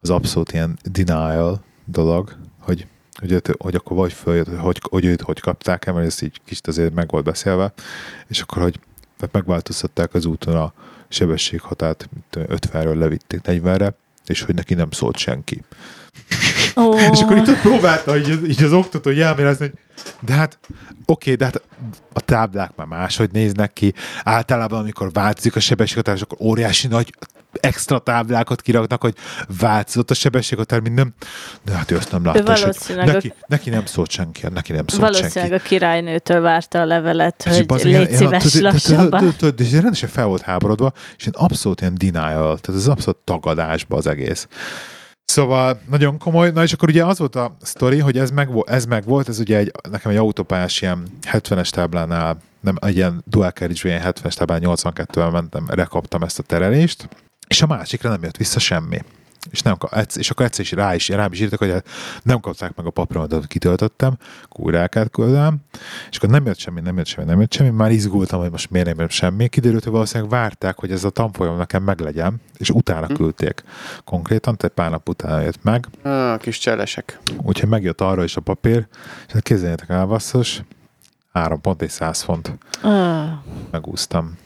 az abszolút ilyen denial dolog, hogy, hogy, őt, hogy akkor vagy följött, hogy, hogy, hogy őt hogy kapták el, mert ez így kicsit azért meg volt beszélve, és akkor, hogy tehát megváltoztatták az úton a sebességhatárt, mit tudom, 50-ről levitték 40-re, és hogy neki nem szólt senki. Ó, És akkor itt próbálta így, az- így az oktató így elmélezni, hogy de hát oké, de hát a táblák már máshogy néznek ki. Általában, amikor változik a sebességhatár, akkor óriási nagy extra táblákat kiraknak, hogy változott a sebességhatár, minden. De hát ő azt nem látta. valószínűleg a- neki, neki, nem szólt senki, neki nem szólt valószínűleg senki. a királynőtől várta a levelet, És hogy meg, légy szíves lassabban. És rendesen fel volt háborodva, és ilyen abszolút ilyen denial, tehát ez abszolút tagadásba az egész. Szóval nagyon komoly, na és akkor ugye az volt a sztori, hogy ez meg, ez meg volt, ez ugye egy, nekem egy autópályás ilyen 70-es táblánál, nem egy ilyen dual carriage, ilyen 70-es táblán 82-vel mentem, rekaptam ezt a terelést, és a másikra nem jött vissza semmi. És, nem, és akkor egyszer is rá is, rám is írtak, hogy nem kapták meg a papiromat, amit kitöltöttem, kúrákát küldem, és akkor nem jött semmi, nem jött semmi, nem jött semmi, már izgultam, hogy most miért nem jött semmi. Kiderült, hogy valószínűleg várták, hogy ez a tanfolyam nekem meglegyen, és utána Hm. küldték konkrétan, tehát pár nap utána jött meg, Ah, kis cselesek. úgyhogy megjött arra is a papír, és hát képzeljétek el, basszus, három pont és száz font Ah. megúsztam.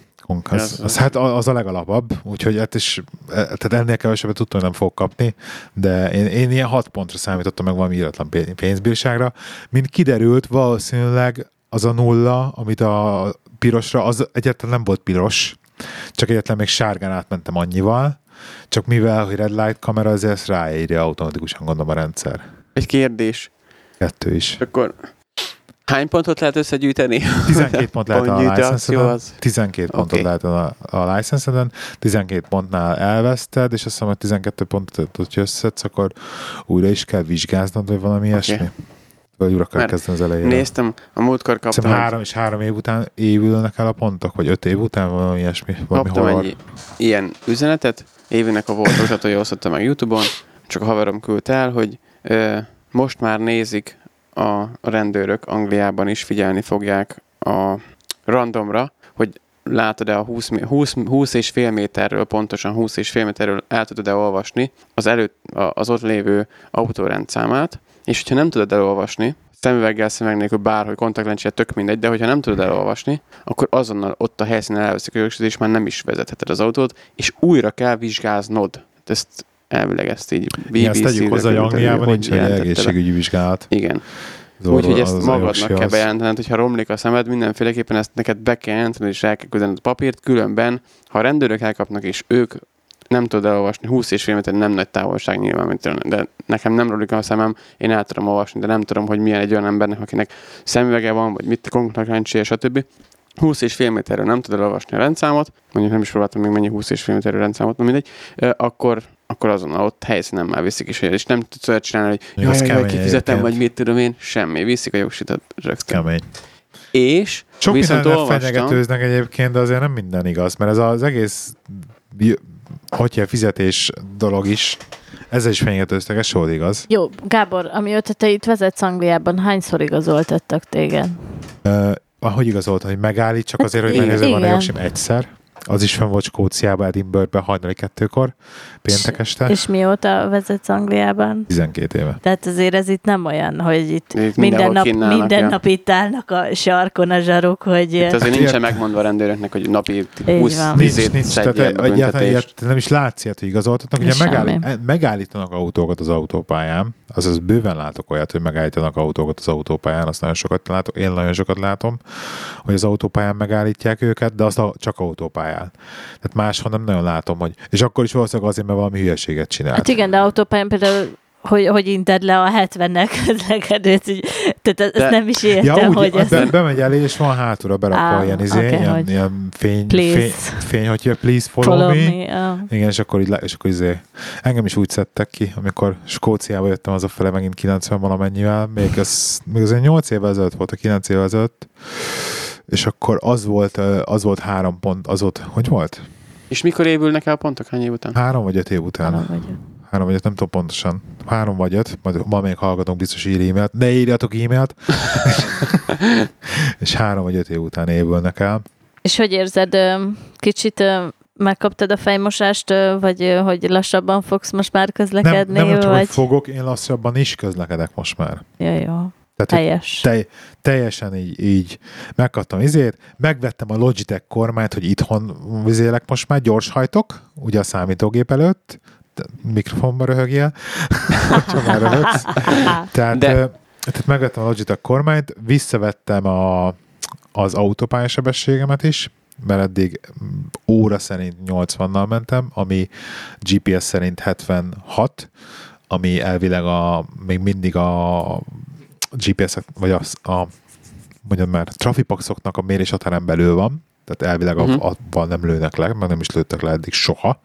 Ez- Az, az, hát az a legalapabb, úgyhogy hát is, e, tehát ennél kevesebbet tudtam, hogy nem fogok kapni, de én, én ilyen hat pontra számítottam meg valami íratlan pé- pénzbírságra. Mint kiderült, valószínűleg az a nulla, amit a pirosra, az egyáltalán nem volt piros, csak egyáltalán még sárgán átmentem annyival, csak mivel, hogy red light kamera, azért ezt ráírja automatikusan gondolom a rendszer. Egy kérdés. Kettő is. Akkor hány pontot lehet összegyűjteni? 12 pont lehet a licenszeden, az. 12 pontot Oké. lehet a, a licenszeden, 12 pontnál elveszted, és azt hiszem, hogy 12 pontot, hogyha összedsz, akkor újra is kell vizsgáznod, vagy valami ilyesmi. Vagy újra kell kezdeni az elején. Néztem, a múltkor kaptam, Szerintem három és három év után évülnek el a pontok, vagy öt év után valami ilyesmi. Valami kaptam horror. egy ilyen üzenetet, Évinek a volt oktatója osztotta meg Youtube-on, csak a haverom küldte el, hogy ö, most már nézik a, rendőrök Angliában is, figyelni fogják a randomra, hogy látod-e a 20, mé- 20, 20 és fél méterről, pontosan 20 és fél méterről el tudod-e olvasni az, előtt, az ott lévő autórendszámát, és hogyha nem tudod elolvasni, szemüveggel, szemüveg nélkül bárhogy kontaktlencsére, tök mindegy, de hogyha nem tudod elolvasni, akkor azonnal ott a helyszínen elveszik a és már nem is vezetheted az autót, és újra kell vizsgáznod. Ezt elvileg ezt így Igen, ezt tegyük hozzá, hogy Angliában nincs egy egészségügyi vizsgálat. Igen. Úgyhogy ezt magadnak kell bejelentened, hogyha romlik a szemed, mindenféleképpen ezt neked be kell jelentened, és el kell küldened papírt, különben, ha a rendőrök elkapnak, és ők nem tudod elolvasni, 20 és fél méter nem nagy távolság nyilván, de nekem nem romlik a szemem, én el tudom olvasni, de nem tudom, hogy milyen egy olyan embernek, akinek szemüvege van, vagy mit kontaktlencséje, stb. 20 és fél méterről nem tudod elolvasni a rendszámot, mondjuk nem is próbáltam még mennyi 20 és fél méterről rendszámot, na mindegy, akkor, akkor azonnal ott helyszínen már viszik is, és nem tudsz olyat csinálni, hogy jaj, jaj, kemény kifizetem, vagy mit tudom én, semmi, viszik a jogsítat rögtön. Kemény. És Sok viszont olvastam, fenyegetőznek egyébként, de azért nem minden igaz, mert ez az egész bi- hogy kell fizetés dolog is, ezzel is fenyegetőztek, ez soha igaz. Jó, Gábor, amióta te itt vezetsz Angliában, hányszor igazoltattak téged? Uh, ahogy igazolt, hogy megállít, csak azért, hogy igen. megnézem, van a Igen. jogsim egyszer. Az is fenn volt Skóciában, Edinburghben, hajnali kettőkor, péntek este. És mióta vezetsz Angliában? 12 éve. Tehát azért ez itt nem olyan, hogy itt Itt minden nap, kínálnak, minden ja. nap itt állnak a sarkon a zsarok, hogy... itt azért Hát nincsen megmondva a rendőrnek, hogy napi Így 20 van. Nincs, vizét nincs, tehát egyáltalán ilyet nem is látsz ilyet, hogy igazoltatnak. Ugye Semmi. megállít, megállítanak autókat az autópályán, azaz bőven látok olyat, hogy megállítanak autókat az autópályán, azt nagyon sokat látok, én nagyon sokat látom, hogy az autópályán megállítják őket, de azt a, csak autópályán. Tehát máshol nem nagyon látom, hogy, és akkor is valószínűleg azért, mert valami hülyeséget csinált. Hát igen, de autópályán például hogy, hogy inted le a 70-nek közlekedőt, tehát ezt De- nem is értem, Ja, úgy, hogy ez... be, bemegy elé, és van hátulra berakva Á, ilyen, izé, oké, ilyen, hogy- ilyen fény, Please. fény, fény, hogy please follow, Follow me. me. ah. Igen, és akkor, így, és akkor izé, engem is úgy szedtek ki, amikor Skóciába jöttem az a fele megint 90 valamennyivel, még az, még az 8 évvel ezelőtt volt, a 9 évvel ezelőtt, és akkor az volt, az volt három pont, az volt, hogy volt? És mikor évülnek el a pontok? Hány év után? Három vagy öt év után. Hanem, hogy- Három vagy öt, nem tudom pontosan. Három vagy öt, majd ma még hallgatunk, biztos ír e-mailt. Ne írjatok e-mailt. és három vagy öt év után évülnek el. És hogy érzed, kicsit megkaptad a fejmosást, vagy hogy lassabban fogsz most már Nem, közlekedni, nem csak, vagy... hogy fogok, én lassabban is közlekedek most már. Ja, jó. Tehát, Helyes. te, teljesen így, így megkaptam izét, megvettem a Logitech kormányt, hogy itthon vizélek most már, gyorshajtok, ugye a számítógép előtt, mikrofonba röhögjél, csak már röhögsz. Tehát, De- tehát megvettem a Logitech kormányt, visszavettem a, az autópályasebességemet is, mert eddig mm, óra szerint 80-nal mentem, ami GPS szerint 76, ami elvileg a, még mindig a GPS, vagy az, a mondjam már, trafipaxoknak a mérés határán belül van, tehát elvileg uh-huh. abban nem lőnek le, mert nem is lőttek le eddig soha.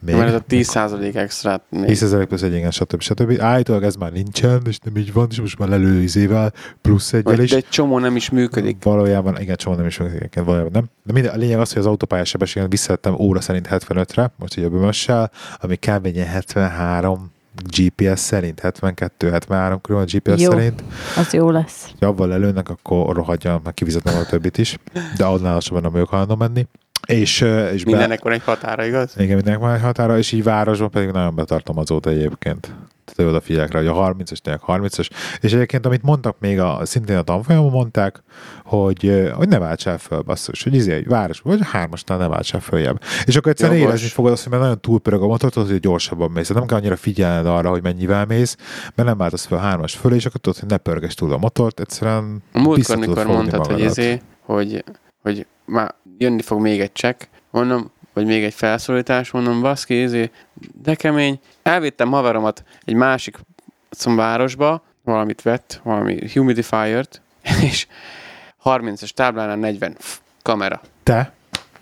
Még. Mert ez a 10% extrát még. 10 ezer plusz egy igen, stb. stb. Állítólag ez már nincsen, és nem így van, és most már lelő izével, plusz egyel is. de egy csomó nem is működik. Valójában, igen, csomó nem is működik, igen, valójában nem. De minden, a lényeg az, hogy az autópályás sebességet visszavettem óra szerint 75-re, most így a bömössel, ami kb. ilyen 73 GPS szerint, 72-73 körül a GPS Jó. szerint. Az jó lesz. Ha abban lelőnek, akkor rohadja, meg kivizetem a többit is. De annál lassabban nem vagyok hajlandó menni. És, és be, Mindennek van egy határa, igaz? igen, mindenek van egy határa, és így városban pedig nagyon betartom azóta egyébként. Tehát odafigyelek rá, hogy a 30-as, tényleg 30-as. És egyébként, amit mondtak még a, szintén a tanfolyamon mondták, hogy, hogy ne váltsál föl, basszus, hogy izé, egy város, vagy a hármasnál ne váltsál följebb. És akkor egyszerűen Jogos. érezni fogod azt, hogy mert nagyon túlpörög a motor, tudod, hogy gyorsabban mész. Tehát nem kell annyira figyelned arra, hogy mennyivel mész, mert nem váltasz föl hármas fölé, és akkor tudod, hogy ne pörges túl a motort, egyszerűen A múltkor, mikor mondtad, hogy magadat. izé, hogy, hogy már jönni fog még egy csekk, mondom, vagy még egy felszólítás, mondom, baszki, izé, de kemény. Elvittem haveromat egy másik szóval városba, valamit vett, valami humidifier-t, és 30-as táblánál 40 Pff, kamera. Te?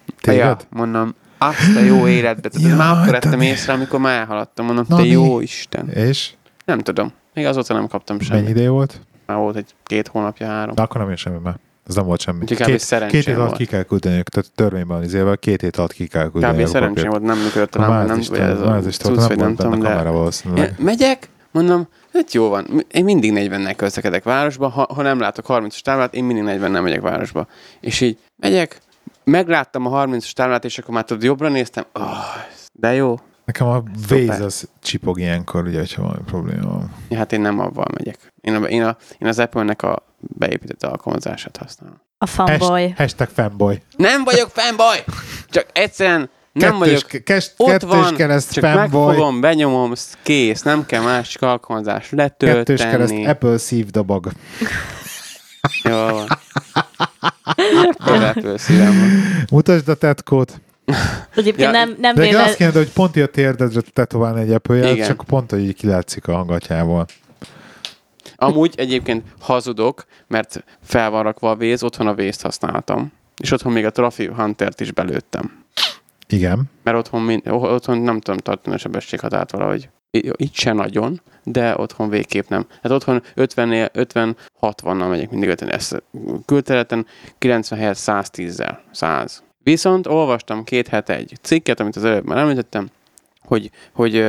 Ja, Téged? mondom, azt a jó életbe. Tehát Jaj, már akkor te ettem észre, amikor már elhaladtam. Mondom, Na te mi? jó Isten. És? Nem tudom. Még azóta nem kaptam Mennyi semmit. ideje volt? Már volt egy két hónapja, három. De akkor nem ér semmi már. Ez nem volt semmi. Kb. Két, két hét alatt ki kell küldeni, tehát törvényben izével, két hét alatt ki kell küldeni. Kb. szerencsém volt, nem működött lámpa, nem, vagy ez a cucc, nem vagy nem tudom, de... kamera valószínűleg. Megyek, mondom, hát jó van, én mindig 40-nel közlekedek városba, ha, ha nem látok 30-as táblát, én mindig 40 nem megyek városba. És így megyek, megláttam a 30-as táblát, és akkor már tudod, jobbra néztem, oh, de jó. Nekem a. Waze az csipog ilyenkor, ugye, hogyha valami probléma van. Ja, hát én nem avval megyek. Én, a, én, a, én az Apple-nek a beépített alkalmazását használom. A fanboy. Hasht- hashtag fanboy. Nem vagyok fanboy! Csak egyszerűen nem vagyok... Kettős, kes, Ott kettős van, kereszt csak fanboy. megfogom, benyomom, kész, nem kell másik alkalmazás Kettős kereszt letölteni. Apple szívdobog. Jó van. Apple szívem van. Mutasd a tetkót. Egyébként Ja, nem, nem De véle... azt kéne, hogy pont a térdedre tetoválni egy apple Igen. csak pont, hogy így kilátszik a hangatjából. Amúgy egyébként hazudok, mert fel van rakva a véz, otthon a vészt használtam. És otthon még a Trafi Huntert is belőttem. Igen. Mert otthon, min- otthon nem tudom tartani a sebességhatárt valahogy. Itt se nagyon, de otthon végképp nem. Hát otthon 50 50-60-nal megyek mindig 50 ezt külterületen 90 helyett 110-zel, 100. Viszont olvastam két hete egy cikket, amit az előbb már említettem, hogy, hogy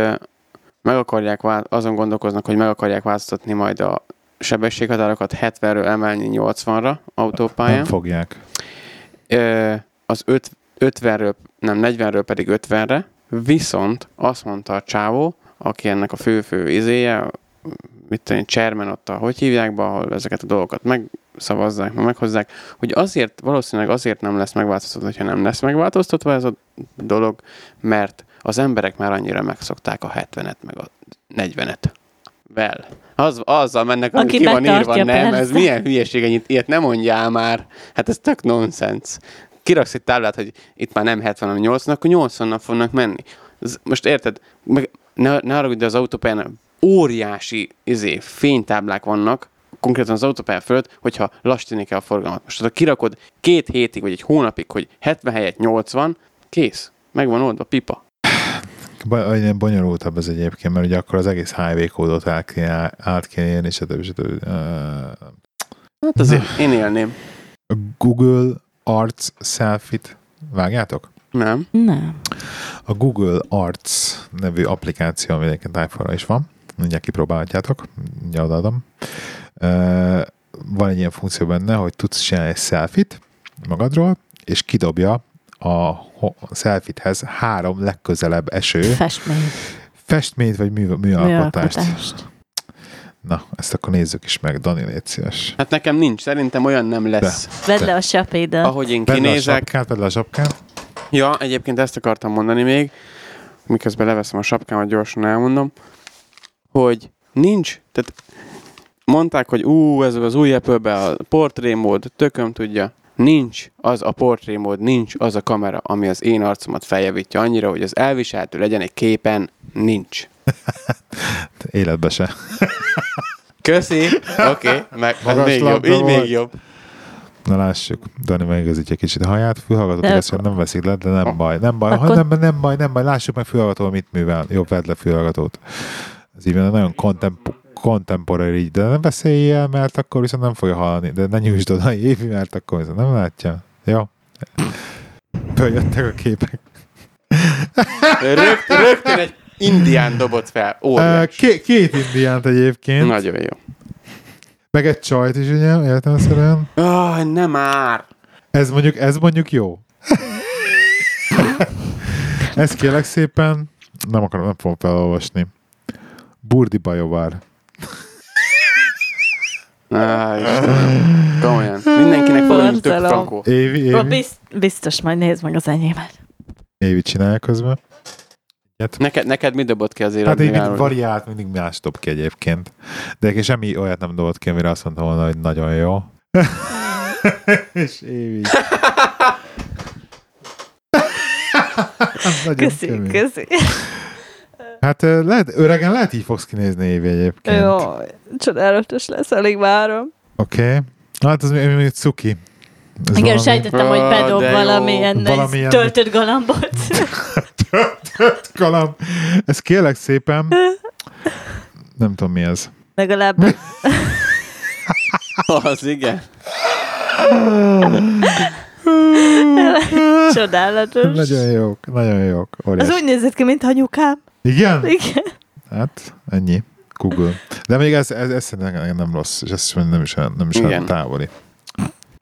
meg akarják, azon gondolkoznak, hogy meg akarják változtatni majd a sebességhatárokat 70-ről emelni 80-ra Nem autópályán. fogják. Ö, az öt, 50-ről, nem 40-ről pedig 50-re, viszont azt mondta a csávó, aki ennek a fő-fő izéje, mit tudom chairman ott, a, hogy hívják be, ahol ezeket a dolgokat megszavazzák, meg meghozzák, hogy azért, valószínűleg azért nem lesz megváltoztatva, hogyha nem lesz megváltoztatva ez a dolog, mert az emberek már annyira megszokták a 70-et, meg a 40-et. Vel. Az, azzal mennek, ami Aki ki van írva, nem? Ez milyen hülyeség, ennyit, ilyet nem mondjál már. Hát ez tök nonsens. Kiraksz egy táblát, hogy itt már nem 70, hanem 80, akkor 80 fognak menni. Ez, most érted? Meg ne, ne arra, de az autópályán óriási izé, fénytáblák vannak, konkrétan az autópálya fölött, hogyha lassítani kell a forgalmat. Most ha kirakod két hétig, vagy egy hónapig, hogy 70 helyett 80, kész. Meg van oldva, pipa. Ilyen bonyolultabb ez egyébként, mert ugye akkor az egész highway kódot át kéne, át kéne érni, stb. stb. Hát azért én élném. A Google Arts Selfie-t vágjátok? Nem? Nem. A Google Arts nevű applikáció, ami egyébként iPhone-ra is van, mindjárt kipróbálhatjátok, mindjárt odaadom. Ö, Van egy ilyen funkció benne, hogy tudsz csinálni egy selfit magadról, és kidobja a selfithez három legközelebb eső Festmény. festményt vagy mű, műalkotást. Műalkotást. Na, ezt akkor nézzük is meg, Dani, légy szíves. Hát nekem nincs, szerintem olyan nem lesz. Vedd le a sapédat. Ahogy én Vedd le a kinézek, sapkát, vedd le a sapkát. Ja, egyébként ezt akartam mondani még, miközben leveszem a sapkámat, gyorsan elmondom, hogy nincs, tehát mondták, hogy ú, ez az új apple a portré mód, tököm tudja, nincs az a portré mód, nincs az a kamera, ami az én arcomat feljavítja annyira, hogy az elviselhető legyen egy képen, nincs. Életbe se. Köszi, oké, okay, meg Magas még jobb, így volt. még jobb. Na lássuk, Dani megigazítja kicsit a haját, fülhallgatót De- igaz, nem veszik le, de nem baj, nem baj, Akkor- nem, nem baj, nem baj, lássuk meg fülhallgató, mit művel, jobb vedd le fülhallgatót. Ez így van, nagyon kontemp- contemporary, de nem beszélj el, mert akkor viszont nem fogja hallani, de ne nyújtsd oda Évi, mert akkor viszont nem látja. Jó? Följöttek a képek. Rögt, rögtön egy indián dobott fel, óriás. két, két indiánt egyébként, Nagyon jó. meg egy csajt is, ugye, értelmeszerűen. Ah, nem már. Ez mondjuk, ez mondjuk jó. ez kérlek szépen, nem akarom, nem fogom felolvasni. Burdi Bajovár. Á, Istenem. Komolyan. Mindenkinek valami tök Borzalom. frankó. Évi, Évi, bizt, biztos majd nézd meg az enyémet. Évi csinálja közben. Neked, neked mi dobott ki az Hát így mindig variált, mindig más dob ki egyébként. De egyébként semmi olyat nem dobott ki, amire azt mondtam volna, hogy nagyon jó. És Évi. Nagyon Köszi, kemény. köszi. Hát lehet, öregen lehet így fogsz kinézni Évi egyébként. Jó, csodálatos lesz, alig várom. Oké. Okay. Hát az még még cuki. Ez Igen, valami- sejtettem, hogy bedob jó. valamilyen, Valamilyen- töltött galambot. Tört kaland. Ez kérlek szépen. Nem tudom mi ez. Legalább Az igen. csodálatos. Nagyon jók, nagyon jók. Az Óriás. úgy nézett ki, mint anyukám. Igen? Igen. Hát, ennyi. Google. De még ez, ez, ez szerintem nem rossz, és ez nem is, nem is Igen. távoli.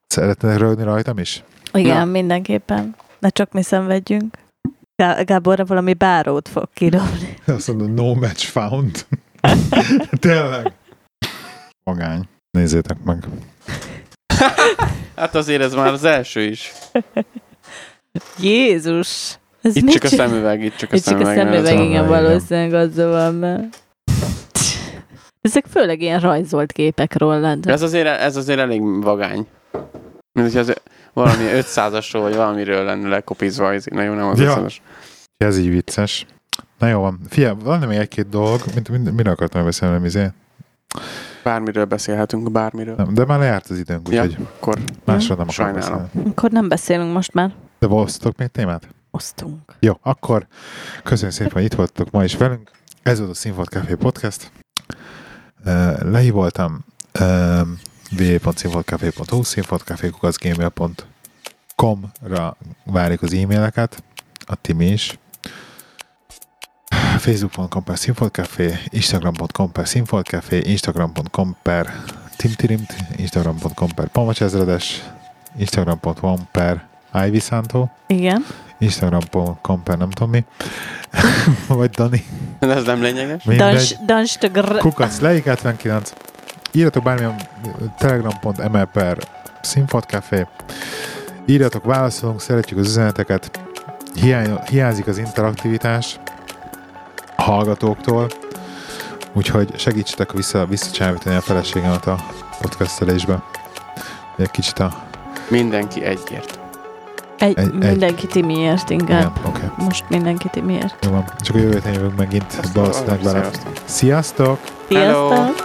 Szeretnének rögni rajtam is? Igen, Na. mindenképpen. Ne csak mi szenvedjünk. Gá- Gáborra valami bárót fog kidobni. Azt mondom, no match found. Tényleg. Magány. Nézzétek meg. Hát azért ez már az első is. Jézus! Ez Itt csak a szemüveg, itt csak a Itt csak a szemüveg. nem szemüveg, az a- igen, igen. valószínűleg azzal van, mert... Ezek főleg ilyen rajzolt képek rólad. Ez azért, ez azért elég vagány. Mint hogy az valami 500-asról, vagy valamiről lenne lekopizva, ez na jó, nem az Ja. 500-as. Ez így vicces. Na jó van. Fia, van még egy-két dolog, mint, mint mire akartam beszélni, nem izé? Bármiről beszélhetünk, bármiről. Nem, de már lejárt az időnk, Ja, úgyhogy akkor másra nem akarok Sajnálom. beszélni. Akkor nem beszélünk most már. De voltatok még témát? Osztunk. Jó, akkor köszönjük szépen, hogy itt voltatok ma is velünk. Ez volt a Színfolt Café Podcast. Lehívoltam www.színfoltcafé.hu színfoltcafé.gmail.com-ra várjuk az e-maileket, a Timi is. Facebook.com per Színfoltcafé, Instagram.com per Színfoltcafé, Instagram.com per Timtirimt, Instagram.com per Pamacs ezredes, Instagram.com per Ivy Santo, Igen. Instagram.com per nem tudom mi, vagy Dani, ez nem lényeges. Dans, dans kukac leik 79, írjatok bármilyen telegram.me per színpadcafé, írjatok, válaszolunk, szeretjük az üzeneteket, Hiány, hiányzik az interaktivitás a hallgatóktól, úgyhogy segítsetek vissza, visszacsábítani a feleségemet a podcastelésbe. Egy kicsit a... Mindenki egyért. Egy, egy- egy- mindenki Timiért inkább. Igen. Okay. Most mindenki Timiért. Jó van. Csak a jövő héten jövünk megint valószínűleg vele. Sziasztok. Sziasztok! Hello. Sziasztok!